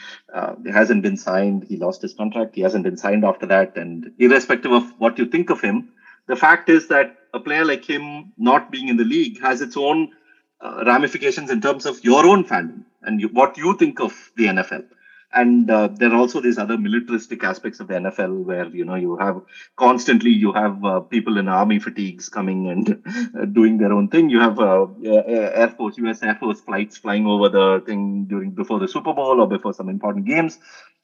hasn't been signed. He lost his contract. He hasn't been signed after that, and irrespective of what you think of him the fact is that a player like him not being in the league has its own uh, ramifications in terms of your own fandom and you, what you think of the NFL. And uh, there are also these other militaristic aspects of the NFL where you know you have constantly you have uh, people in army fatigues coming and uh, doing their own thing. You have uh, Air Force, U.S. Air Force flights flying over the thing during before the Super Bowl or before some important games,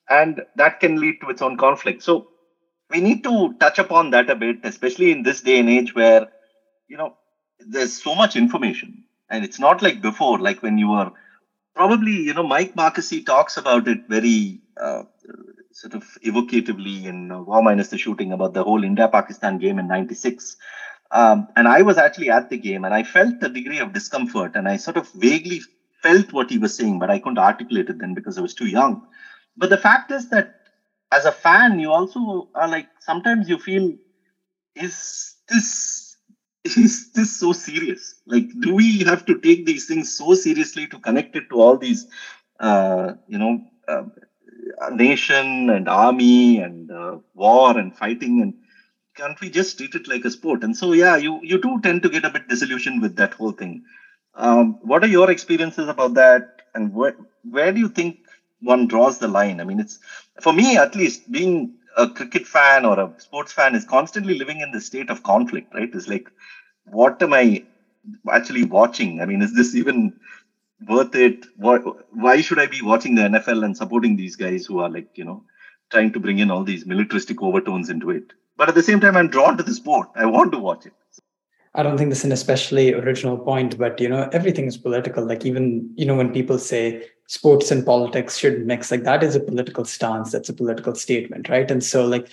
and that can lead to its own conflict. So we need to touch upon that a bit, especially in this day and age where, you know, there's so much information and it's not like before, like when you were probably, you know, Mike Marqusee talks about it very uh, sort of evocatively in uh, War Minus the Shooting about the whole India Pakistan game in 96. Um, and I was actually at the game and I felt a degree of discomfort and I sort of vaguely felt what he was saying, but I couldn't articulate it then because I was too young. But the fact is that as a fan, you also are like, sometimes you feel, is this is this so serious? Like, do we have to take these things so seriously to connect it to all these, uh, you know, uh, nation and army and uh, war and fighting and can't we just treat it like a sport? And so, yeah, you you do tend to get a bit disillusioned with that whole thing. Um, what are your experiences about that, and where where do you think one draws the line? I mean, it's for me at least being a cricket fan or a sports fan is constantly living in the state of conflict, right? It's like, what am I actually watching? I mean, is this even worth it? Why, why should I be watching the NFL and supporting these guys who are like, you know, trying to bring in all these militaristic overtones into it? But at the same time, I'm drawn to the sport. I want to watch it. I don't think this is an especially original point, but you know, everything is political. Like even, you know, when people say sports and politics should mix, like that is a political stance. That's a political statement, right? And so like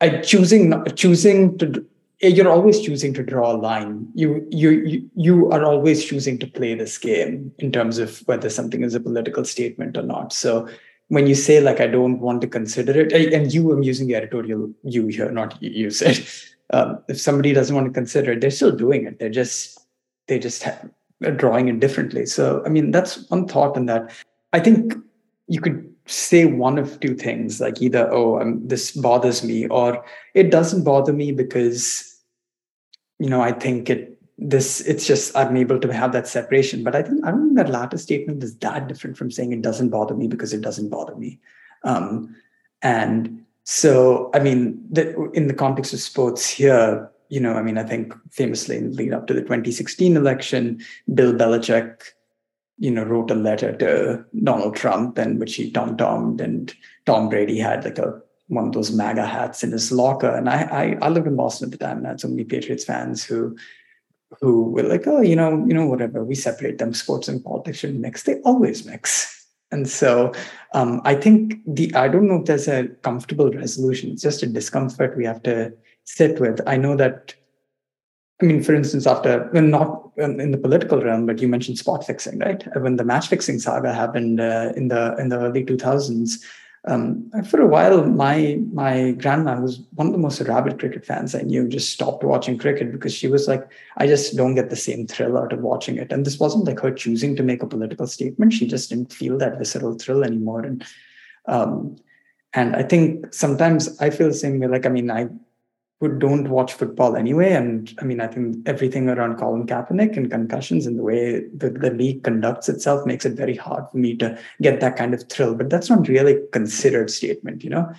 I choosing choosing to you're always choosing to draw a line. You you you you are always choosing to play this game in terms of whether something is a political statement or not. So when you say like I don't want to consider it, and you, I'm using the editorial you here, not you said um, if somebody doesn't want to consider it, they're still doing it. They're just they just have, drawing it differently. So I mean, that's one thought in that. I think you could say one of two things, like either oh, um, this bothers me, or it doesn't bother me because you know I think it this it's just I'm able to have that separation. But I think I don't think that latter statement is that different from saying it doesn't bother me because it doesn't bother me. Um, and so, I mean, the, in the context of sports here, you know, I mean, I think famously in lead up to the 2016 election, Bill Belichick, you know, wrote a letter to Donald Trump and which he tom-tommed and Tom Brady had like a one of those MAGA hats in his locker. And I, I, I lived in Boston at the time and I had so many Patriots fans who who were like, oh, you know, you know, whatever, we separate them, sports and politics should mix. They always mix. And so um, I think the I don't know if there's a comfortable resolution. It's just a discomfort we have to sit with. I know that. I mean, for instance, after not in the political realm, but you mentioned spot fixing, right? When the match fixing saga happened uh, in the in the early 2000s, um, for a while, my my grandma was one of the most rabid cricket fans I knew. Just stopped watching cricket because she was like, I just don't get the same thrill out of watching it. And this wasn't like her choosing to make a political statement. She just didn't feel that visceral thrill anymore. And um, and I think sometimes I feel the same way. Like, I mean, I who don't watch football anyway. And I mean, I think everything around Colin Kaepernick and concussions and the way the, the league conducts itself makes it very hard for me to get that kind of thrill. But that's not really a considered statement, you know.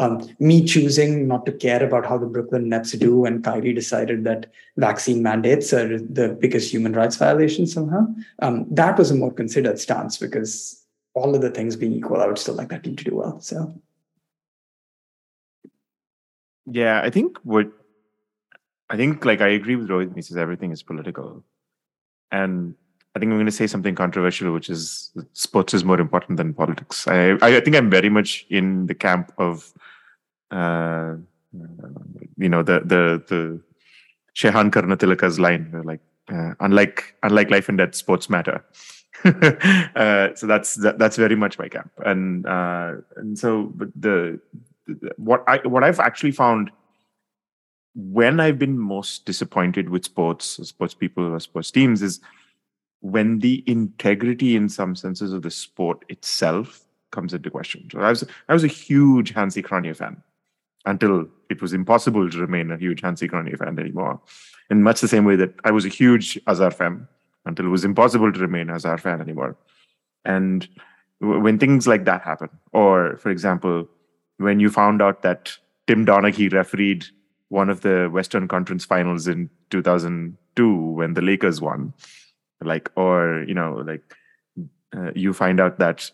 Um, me choosing not to care about how the Brooklyn Nets do and Kyrie decided that vaccine mandates are the biggest human rights violation somehow. Um, that was a more considered stance because all of the things being equal, I would still like that team to do well. So yeah, I think what I think like I agree with Rohit he says everything is political. And I think I'm going to say something controversial, which is sports is more important than politics. I I think I'm very much in the camp of, uh, you know, the the the Shehan Karunatilaka's line, like uh, unlike unlike life and death, sports matter. uh, so that's that, that's very much my camp, and uh, and so but the what I what I've actually found when I've been most disappointed with sports, sports people or sports teams is when the integrity in some senses of the sport itself comes into question. So I was I was a huge Hansi Cronje fan until it was impossible to remain a huge Hansi Cronje fan anymore. In much the same way that I was a huge Azar fan until it was impossible to remain Azar fan anymore. And when things like that happen, or for example, when you found out that Tim Donaghy refereed one of the Western Conference finals in 2002 when the Lakers won, like, or, you know, like uh, you find out that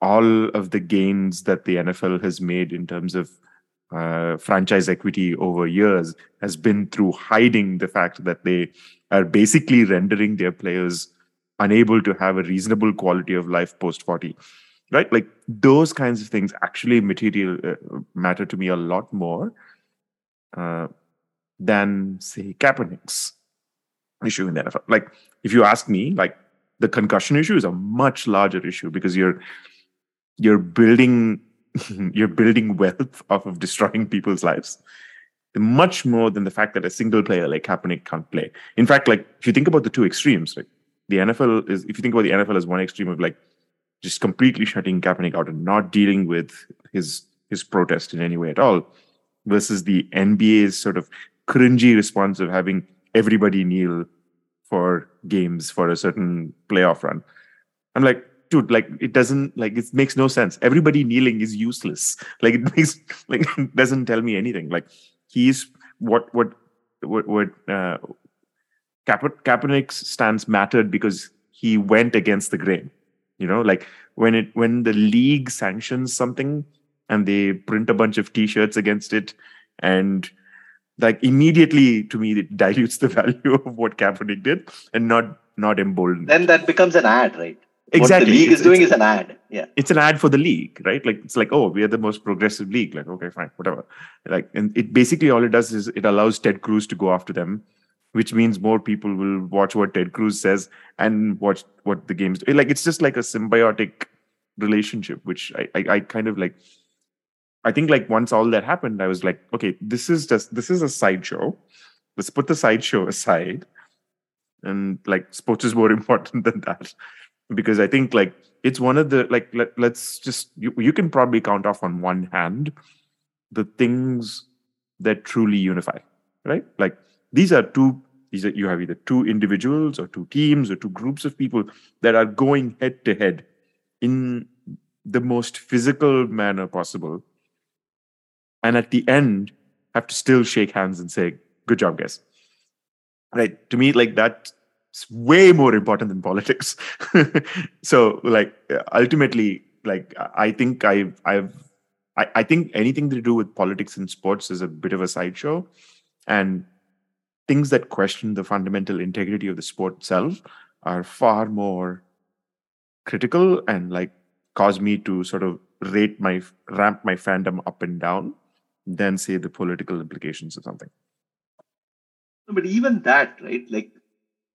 all of the gains that the NFL has made in terms of uh, franchise equity over years has been through hiding the fact that they are basically rendering their players unable to have a reasonable quality of life post 40 right like those kinds of things actually material uh, matter to me a lot more uh, than say Kaepernick's issue in the NFL. Like if you ask me, like the concussion issue is a much larger issue because you're you're building you're building wealth off of destroying people's lives much more than the fact that a single player like Kaepernick can't play. In fact, like if you think about the two extremes, like the NFL is if you think about the NFL as one extreme of like just completely shutting Kaepernick out and not dealing with his his protest in any way at all, versus the NBA's sort of cringy response of having everybody kneel for games for a certain playoff run. I'm like, dude, like it doesn't like it makes no sense. Everybody kneeling is useless. Like it makes like it doesn't tell me anything. Like he's what what what what uh Kaep- Kaepernick's stance mattered because he went against the grain. You know, like when it when the league sanctions something and they print a bunch of t-shirts against it and like immediately to me it dilutes the value of what Kaepernick did and not not emboldened. Then that becomes an ad, right? Exactly. What the league It's- is doing is an ad. Yeah. it's an ad for the league, right? Like it's like, oh, we are the most progressive league. Like, okay, fine, whatever. Like, and it basically all it does is it allows Ted Cruz to go after them, which means more people will watch what Ted Cruz says and watch what the games do. Like, it's just like a symbiotic relationship, which I, I, I kind of like. I think like once all that happened, I was like, okay, this is just this is a sideshow. Let's put the sideshow aside, and like sports is more important than that because I think like it's one of the like let, let's just you, you can probably count off on one hand the things that truly unify right like these are two these are you have either two individuals or two teams or two groups of people that are going head to head in the most physical manner possible. And at the end have to still shake hands and say good job guys. Right? To me like that's way more important than politics. So like ultimately like i think i've i've I, I think anything to do with politics and sports is a bit of a sideshow. And things that question the fundamental integrity of the sport itself are far more critical and like cause me to sort of rate my ramp my fandom up and down than say the political implications of something No, But even that, right? Like,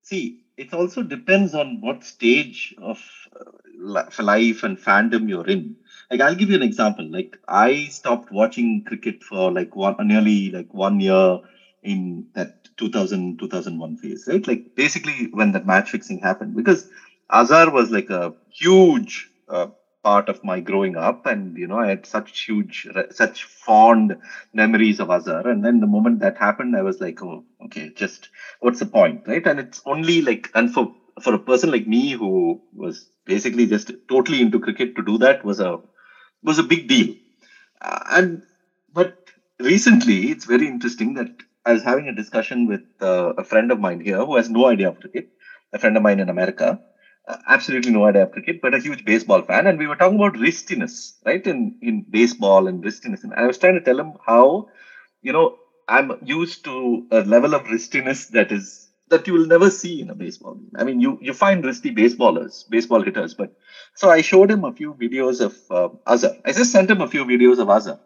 see, it also depends on what stage of uh, life and fandom you're in. Like, I'll give you an example. Like, I stopped watching cricket for like one nearly like one year in that 2000 2001 phase, right? Like, basically when that match fixing happened, because Azhar was like a huge uh, part of my growing up, and you know, I had such huge, such fond memories of Azhar. And then the moment that happened, I was like, oh, okay, just what's the point, right? And it's only like, and for for a person like me who was basically just totally into cricket, to do that was a was a big deal. Uh, and but recently, it's very interesting that I was having a discussion with uh, a friend of mine here who has no idea of cricket, a friend of mine in America. Uh, absolutely no idea of cricket, but a huge baseball fan. And we were talking about wristiness, right? In in baseball and wristiness. And I was trying to tell him how, you know, I'm used to a level of wristiness that is that you will never see in a baseball game. I mean, you you find wristy baseballers, baseball hitters, but so I showed him a few videos of uh, Azhar. I just sent him a few videos of Azhar.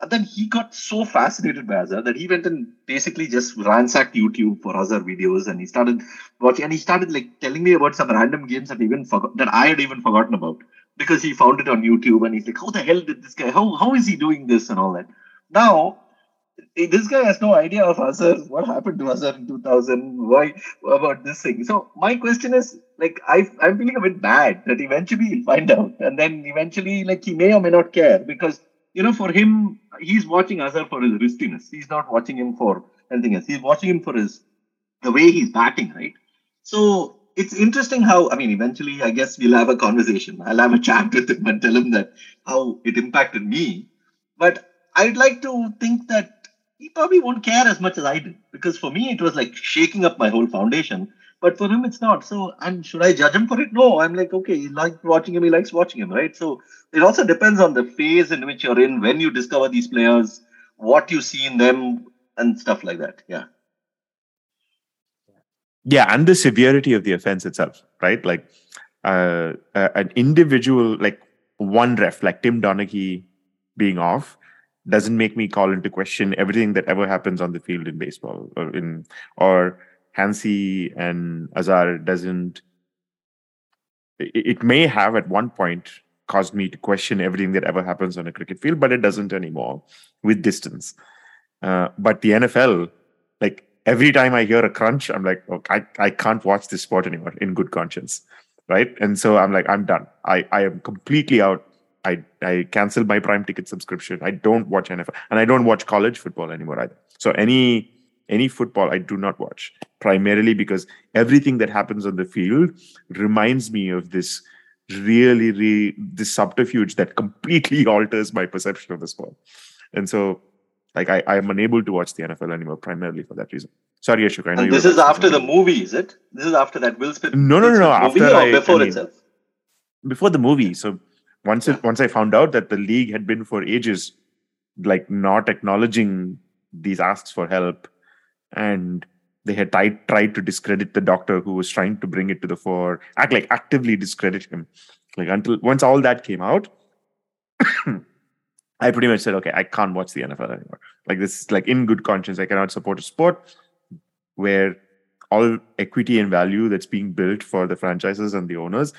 And then he got so fascinated by Azhar that he went and basically just ransacked YouTube for Azhar videos and he started watching and he started like telling me about some random games that even forgot that I had even forgotten about because he found it on YouTube and he's like, How the hell did this guy how how is he doing this and all that? Now eh, this guy has no idea of Azhar, what happened to Azhar in 2000, why about this thing. So my question is like I I'm feeling a bit bad that eventually he'll find out and then eventually like he may or may not care because you know for him he's watching Azhar for his wristiness. He's not watching him for anything else. He's watching him for his the way he's batting, right? So it's interesting how I mean eventually I guess we'll have a conversation. I'll have a chat with him and tell him that how it impacted me. But I'd like to think that he probably won't care as much as I did because for me it was like shaking up my whole foundation. But for him, it's not. So, and should I judge him for it? No. I'm like, okay, he likes watching him. He likes watching him, right? So, it also depends on the phase in which you're in when you discover these players. what you see in them and stuff like that. Yeah. Yeah, and the severity of the offense itself, right? Like uh, uh, an individual, like one ref, like Tim Donaghy being off, doesn't make me call into question everything that ever happens on the field in baseball or in or Hansie and Azhar doesn't. It, may have at one point caused me to question everything that ever happens on a cricket field, but it doesn't anymore with distance. Uh, but the NFL, like every time I hear a crunch, I'm like, oh, I, I can't watch this sport anymore in good conscience. Right. And so I'm like, I'm done. I, I am completely out. I, I canceled my prime ticket subscription. I don't watch NFL and I don't watch college football anymore either. So any any football I do not watch primarily because everything that happens on the field reminds me of this really, really this subterfuge that completely alters my perception of the sport. And so like I, I am unable to watch the NFL anymore primarily for that reason. Sorry, Ashok. I know and this is after the movie, is it? This is after that Will Smith. No, no, no, no. After movie I, before I mean, itself. Before the movie. So once it, once I found out that the league had been for ages, like not acknowledging these asks for help, and they had tried tried to discredit the doctor who was trying to bring it to the fore, act like actively discredit him. Like until once all that came out, I pretty much said, okay, I can't watch the NFL anymore. Like this, is like in good conscience, I cannot support a sport where all equity and value that's being built for the franchises and the owners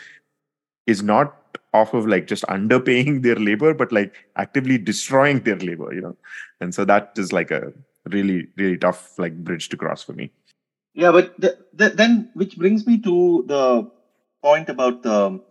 is not off of like just underpaying their labor, but like actively destroying their labor, you know. And so that is like a really, really tough like bridge to cross for me. Yeah, but the, the, then which brings me to the point about the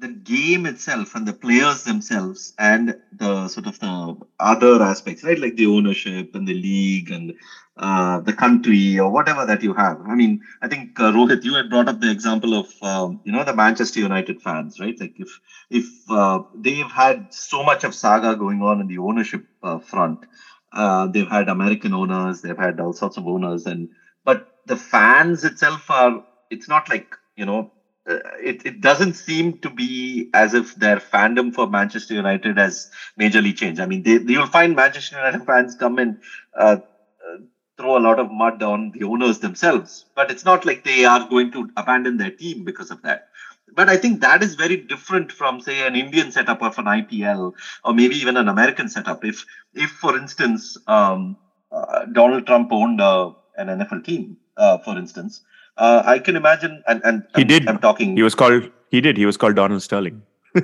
the game itself and the players themselves and the sort of the other aspects, right? Like the ownership and the league and uh, the country or whatever that you have. I mean, I think uh, Rohit, you had brought up the example of um, you know the Manchester United fans, right? Like if if uh, they've had so much of saga going on in the ownership uh, front, uh, they've had American owners, they've had all sorts of owners, and but the fans itself are. It's not like you know uh, it, it doesn't seem to be as if their fandom for Manchester United has majorly changed. I mean, they, you'll find Manchester United fans come and uh, uh, throw a lot of mud on the owners themselves, but it's not like they are going to abandon their team because of that. But I think that is very different from, say, an Indian setup of an IPL or maybe even an American setup. If, if for instance, um, uh, Donald Trump owned uh, an NFL team, uh, for instance, uh, I can imagine, and, and He I'm, did. I'm talking. He was called. He did. He was called Donald Sterling.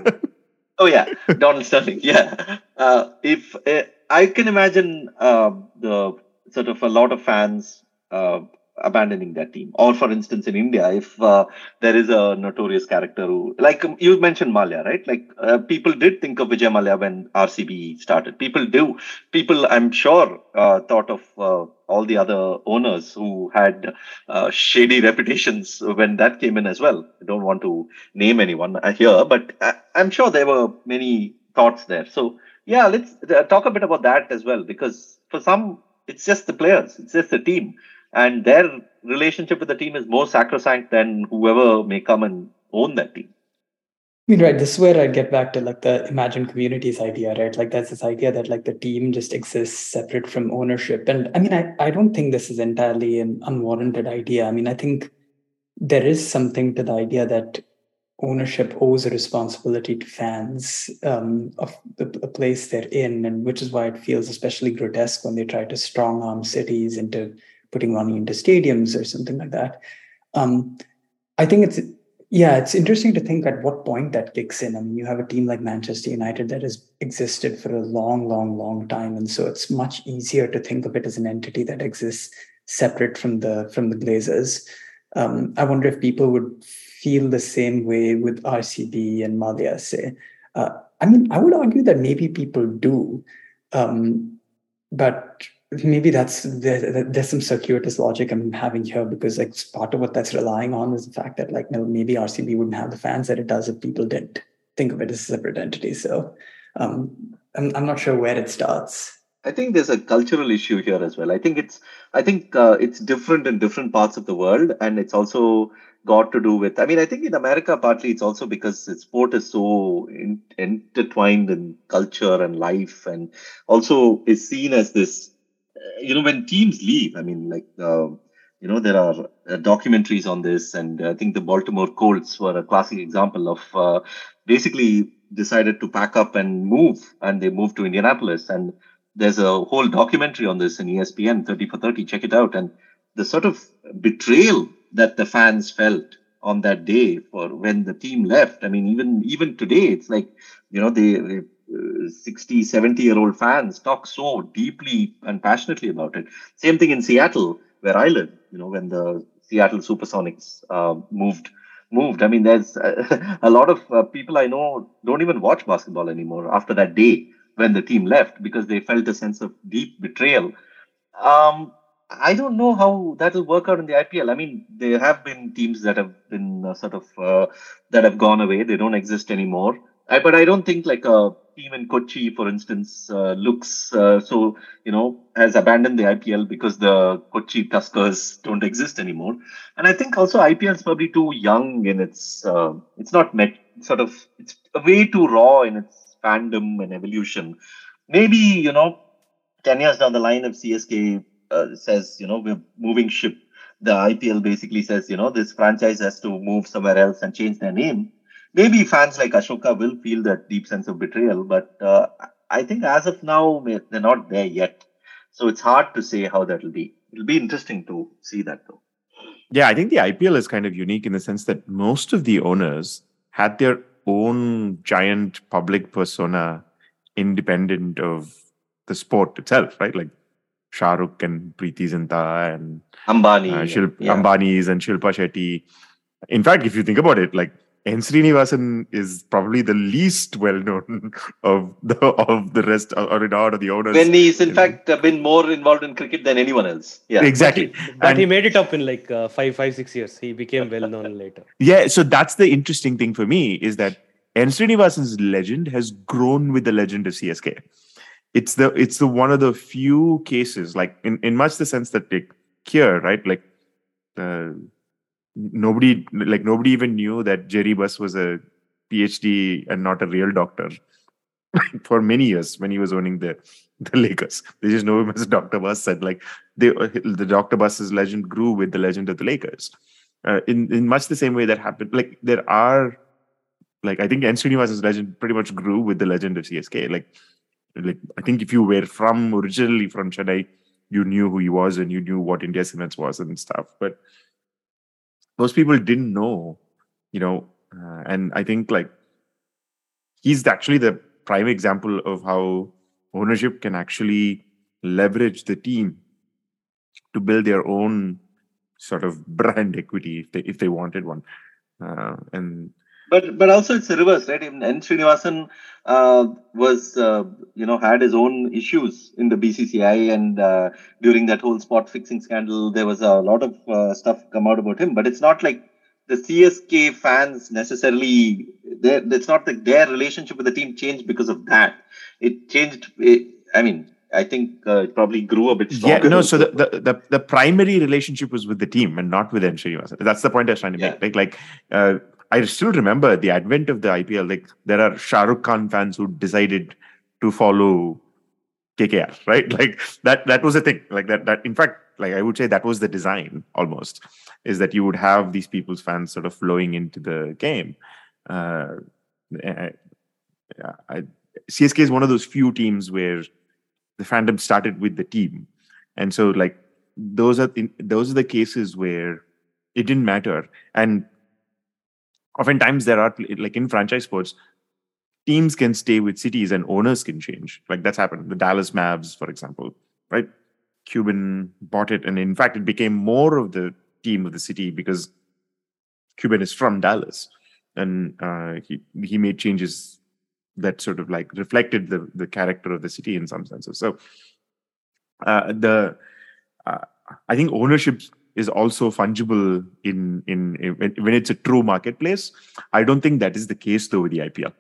Oh yeah, Donald Sterling. Yeah, uh, if uh, I can imagine uh, the sort of a lot of fans uh, abandoning that team, or for instance in India, if uh, there is a notorious character who, like um, you mentioned Mallya, right? Like uh, people did think of Vijay Mallya when RCB started. People do. People, I'm sure, uh, thought of uh, all the other owners who had uh, shady reputations when that came in as well. I don't want to name anyone uh, here, but I, I'm sure there were many thoughts there. So yeah, let's talk a bit about that as well, because for some, it's just the players, it's just the team, and their relationship with the team is more sacrosanct than whoever may come and own that team. I mean, right. This is where I get back to like the imagined communities idea, right? Like that's this idea that like the team just exists separate from ownership. And I mean, I, I don't think this is entirely an unwarranted idea. I mean, I think there is something to the idea that ownership owes a responsibility to fans um, of the, the place they're in, and which is why it feels especially grotesque when they try to strong arm cities into putting money into stadiums or something like that. Um, I think it's yeah, it's interesting to think at what point that kicks in. I mean, you have a team like Manchester United that has existed for a long, long, long time, and so it's much easier to think of it as an entity that exists separate from the from the Glazers. Um, I wonder if people would feel the same way with RCB and Mallya. Say, uh, I mean, I would argue that maybe people do, um, but maybe that's there, there's some circuitous logic I'm having here because like part of what that's relying on is the fact that like no, maybe RCB wouldn't have the fans that it does if people didn't think of it as a separate entity. So um, I'm I'm not sure where it starts. I think there's a cultural issue here as well. I think it's I think uh, it's different in different parts of the world, and it's also got to do with. I mean, I think in America, partly it's also because sport is so in, intertwined in culture and life, and also is seen as this. Uh, You know, when teams leave, I mean, like uh, you know, there are uh, documentaries on this, and I think the Baltimore Colts were a classic example of uh, basically decided to pack up and move, and they moved to Indianapolis, and there's a whole documentary on this in ESPN 30 for 30. Check it out, and the sort of betrayal that the fans felt on that day for when the team left. I mean, even even today, it's like you know they. they uh, 60 70 year old fans talk so deeply and passionately about it same thing in seattle where i live you know when the seattle supersonics uh, moved moved i mean there's uh, a lot of uh, people i know don't even watch basketball anymore after that day when the team left because they felt a sense of deep betrayal um, I don't know how that will work out in the IPL. I mean, there have been teams that have been uh, sort of uh, that have gone away. They don't exist anymore. I, but I don't think like a team in Kochi, for instance, uh, looks uh, so you know has abandoned the IPL because the Kochi Tuskers don't exist anymore. And I think also IPL is probably too young in its. Uh, it's not met sort of. It's way too raw in its fandom and evolution. Maybe you know, ten years down the line, if CSK uh, says, you know, we're moving ship. The IPL basically says, you know, this franchise has to move somewhere else and change their name. Maybe fans like Ashoka will feel that deep sense of betrayal, but uh, I think as of now, they're not there yet. So it's hard to say how that will be. It'll be interesting to see that though. Yeah, I think the IPL is kind of unique in the sense that most of the owners had their own giant public persona independent of the sport itself, right? Like Shah Rukh and Preity Zinta and Ambani. uh, Shil- yeah. Ambani's and Shilpa Shetty. In fact, if you think about it, like N. Srinivasan is probably the least well known of the of the rest or, or out of the owners. when he's in you know. fact uh, been more involved in cricket than anyone else. Yeah. exactly. But And- he made it up in like uh, five, five, six years. He became well known later. Yeah, so that's the interesting thing for me is that N. Srinivasan's legend has grown with the legend of CSK. It's the it's the one of the few cases, like in, in much the sense that like here, right? Like uh, nobody like nobody even knew that Jerry Buss was a PhD and not a real doctor for many years when he was owning the the Lakers. They just know him as Dr. Buss said like the Dr. Buss's legend grew with the legend of the Lakers uh, in in much the same way that happened. Like there are, like I think N Srinivasan's legend pretty much grew with the legend of CSK. Like, like I think if you were from originally from Chennai, you knew who he was and you knew what India Cements was and stuff. But most people didn't know, you know. Uh, and I think like he's actually the prime example of how ownership can actually leverage the team to build their own sort of brand equity if they if they wanted one. Uh, and But but also it's the reverse, right? Even N. Srinivasan uh, was uh, you know had his own issues in the BCCI, and uh, during that whole spot fixing scandal, there was a lot of uh, stuff come out about him. But it's not like the CSK fans necessarily. It's not like their relationship with the team changed because of that. It changed. It, I mean, I think uh, it probably grew a bit stronger. yeah, no. So the, the the the primary relationship was with the team and not with N. Srinivasan. That's the point I was trying to Yeah. make. Like, like uh, I still remember the advent of the IPL. Like, there are Shah Rukh Khan fans who decided to follow KKR, right? Like that that was a thing. Like that that in fact, like I would say that was the design almost, is that you would have these people's fans sort of flowing into the game. Uh, I, I, CSK is one of those few teams where the fandom started with the team, and so like those are those are the cases where it didn't matter. And oftentimes there are like in franchise sports, teams can stay with cities and owners can change. Like that's happened. The Dallas Mavs, for example, right? Cuban bought it, and in fact, it became more of the team of the city because Cuban is from Dallas, and uh, he he made changes that sort of like reflected the the character of the city in some senses. So uh, the uh, I think ownership is also fungible in, in in when it's a true marketplace. I don't think that is the case though with the IPL.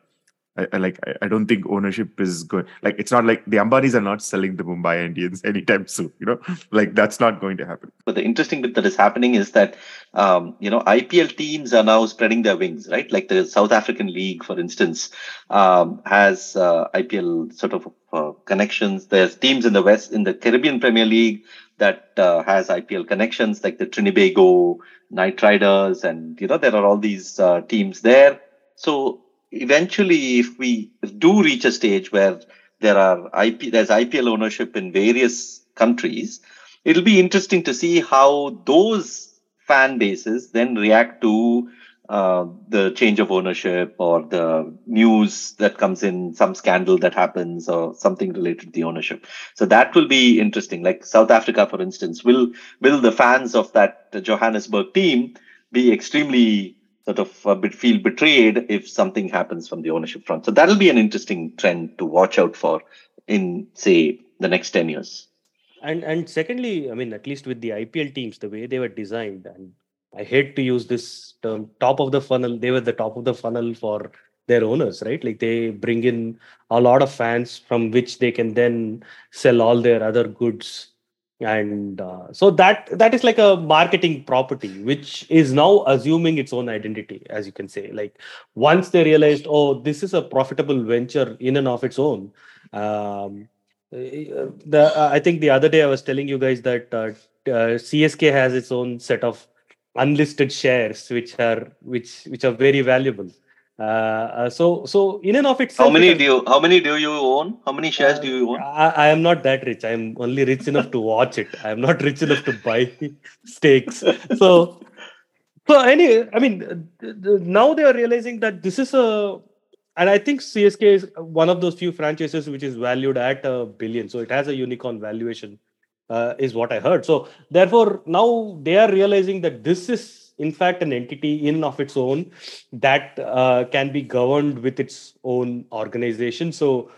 I, I like I, don't think ownership is good. Like it's not like the Ambanis are not selling the Mumbai Indians anytime soon. You know, like that's not going to happen. But the interesting bit that is happening is that um, you know IPL teams are now spreading their wings, right? Like the South African League, for instance, um, has uh, IPL sort of uh, connections. There's teams in the West in the Caribbean Premier League that uh, has IPL connections, like the Trinbago Knight Riders, and you know there are all these uh, teams there. So eventually, if we do reach a stage where there are IP, there's IPL ownership in various countries, it'll be interesting to see how those fan bases then react to uh, the change of ownership or the news that comes in, some scandal that happens or something related to the ownership. So that will be interesting. Like South Africa, for instance, will will the fans of that Johannesburg team be extremely sort of bit feel betrayed if something happens from the ownership front? So that'll be an interesting trend to watch out for in say the next ten years. And and secondly, I mean, at least with the IPL teams, the way they were designed and I hate to use this term, top of the funnel. They were the top of the funnel for their owners, right? Like they bring in a lot of fans from which they can then sell all their other goods, and uh, so that that is like a marketing property, which is now assuming its own identity, as you can say. Like once they realized, oh, this is a profitable venture in and of its own. Um, the uh, I think the other day I was telling you guys that uh, uh CSK has its own set of unlisted shares which are which which are very valuable. Uh, uh, so so in and of itself how many do you how many do you own? How many shares uh, do you own? I, I, am not that rich. I am only rich enough to watch it. I am not rich enough to buy stakes. So so anyway i mean now they are realizing that this is a and i think csk is one of those few franchises which is valued at a billion. So it has a unicorn valuation uh, is what I heard. So therefore, now they are realizing that this is in fact an entity in of its own that uh, can be governed with its own organization. So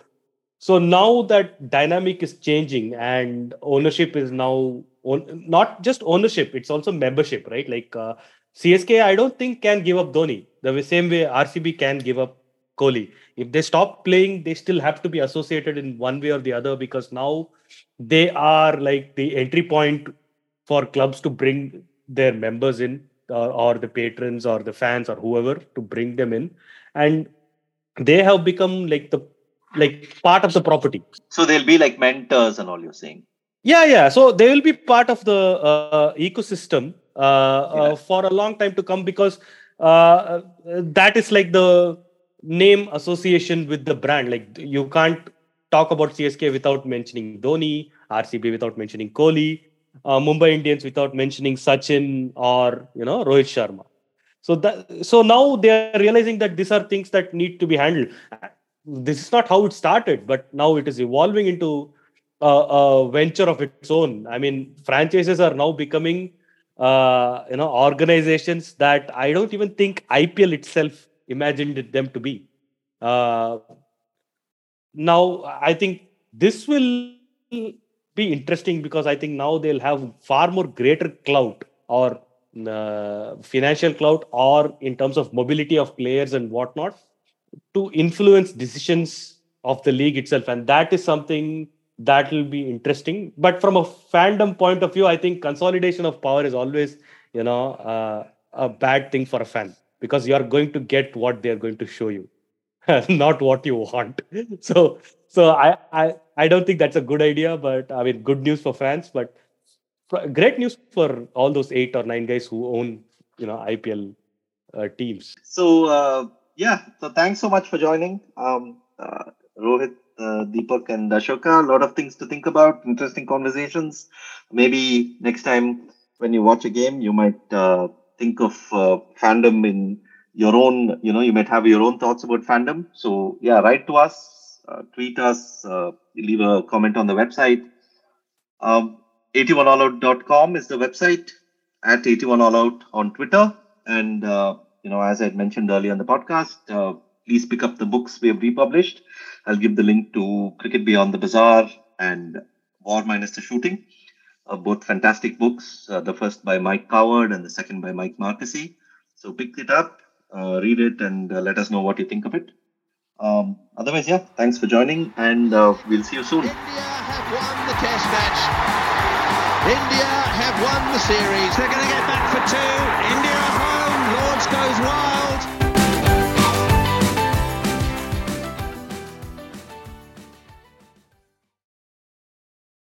so now that dynamic is changing and ownership is now on, not just ownership; it's also membership, right? Like uh, CSK, I don't think can give up Dhoni the same way RCB can give up Kohli. If they stop playing, they still have to be associated in one way or the other because now they are like the entry point for clubs to bring their members in or, or the patrons or the fans or whoever to bring them in and they have become like the like part of the property so they'll be like mentors and all you're saying yeah yeah so they will be part of the uh, ecosystem uh, yeah. uh, for a long time to come because uh, that is like the name association with the brand like you can't talk about CSK without mentioning Dhoni, RCB without mentioning Kohli, uh, Mumbai Indians without mentioning Sachin or you know Rohit Sharma. So that so now they are realizing that these are things that need to be handled. This is not how it started, but now it is evolving into a, a venture of its own. I mean, franchises are now becoming uh, you know organizations that I don't even think IPL itself imagined them to be. Uh, now i think this will be interesting because i think now they'll have far more greater clout or uh, financial clout or in terms of mobility of players and whatnot to influence decisions of the league itself. And that is something that will be interesting. But from a fandom point of view i think consolidation of power is always you know uh, a bad thing for a fan because you are going to get what they are going to show you not what you want. So so I, I I don't think that's a good idea, but I mean good news for fans, but great news for all those eight or nine guys who own you know IPL uh, teams. So uh, yeah, so thanks so much for joining, um, uh, Rohit, uh, Deepak, and Ashoka. A lot of things to think about, interesting conversations. Maybe next time when you watch a game, you might uh, think of uh, fandom in your own, you know, you might have your own thoughts about fandom. So yeah, write to us, uh, tweet us, uh, leave a comment on the website. Um, 81allout.com is the website at 81allout on Twitter. And, uh, you know, as I mentioned earlier in the podcast, uh, please pick up the books we have republished. I'll give the link to Cricket Beyond the Bazaar and War Minus the Shooting. Uh, both fantastic books. Uh, the first by Mike Coward and the second by Mike Marqusee. So pick it up, uh, read it, and let us know what you think of it. Um, otherwise, yeah, thanks for joining, and we'll see you soon. India have won the Test match. India have won the series. They're going to get back for two. India home. Lords goes wild.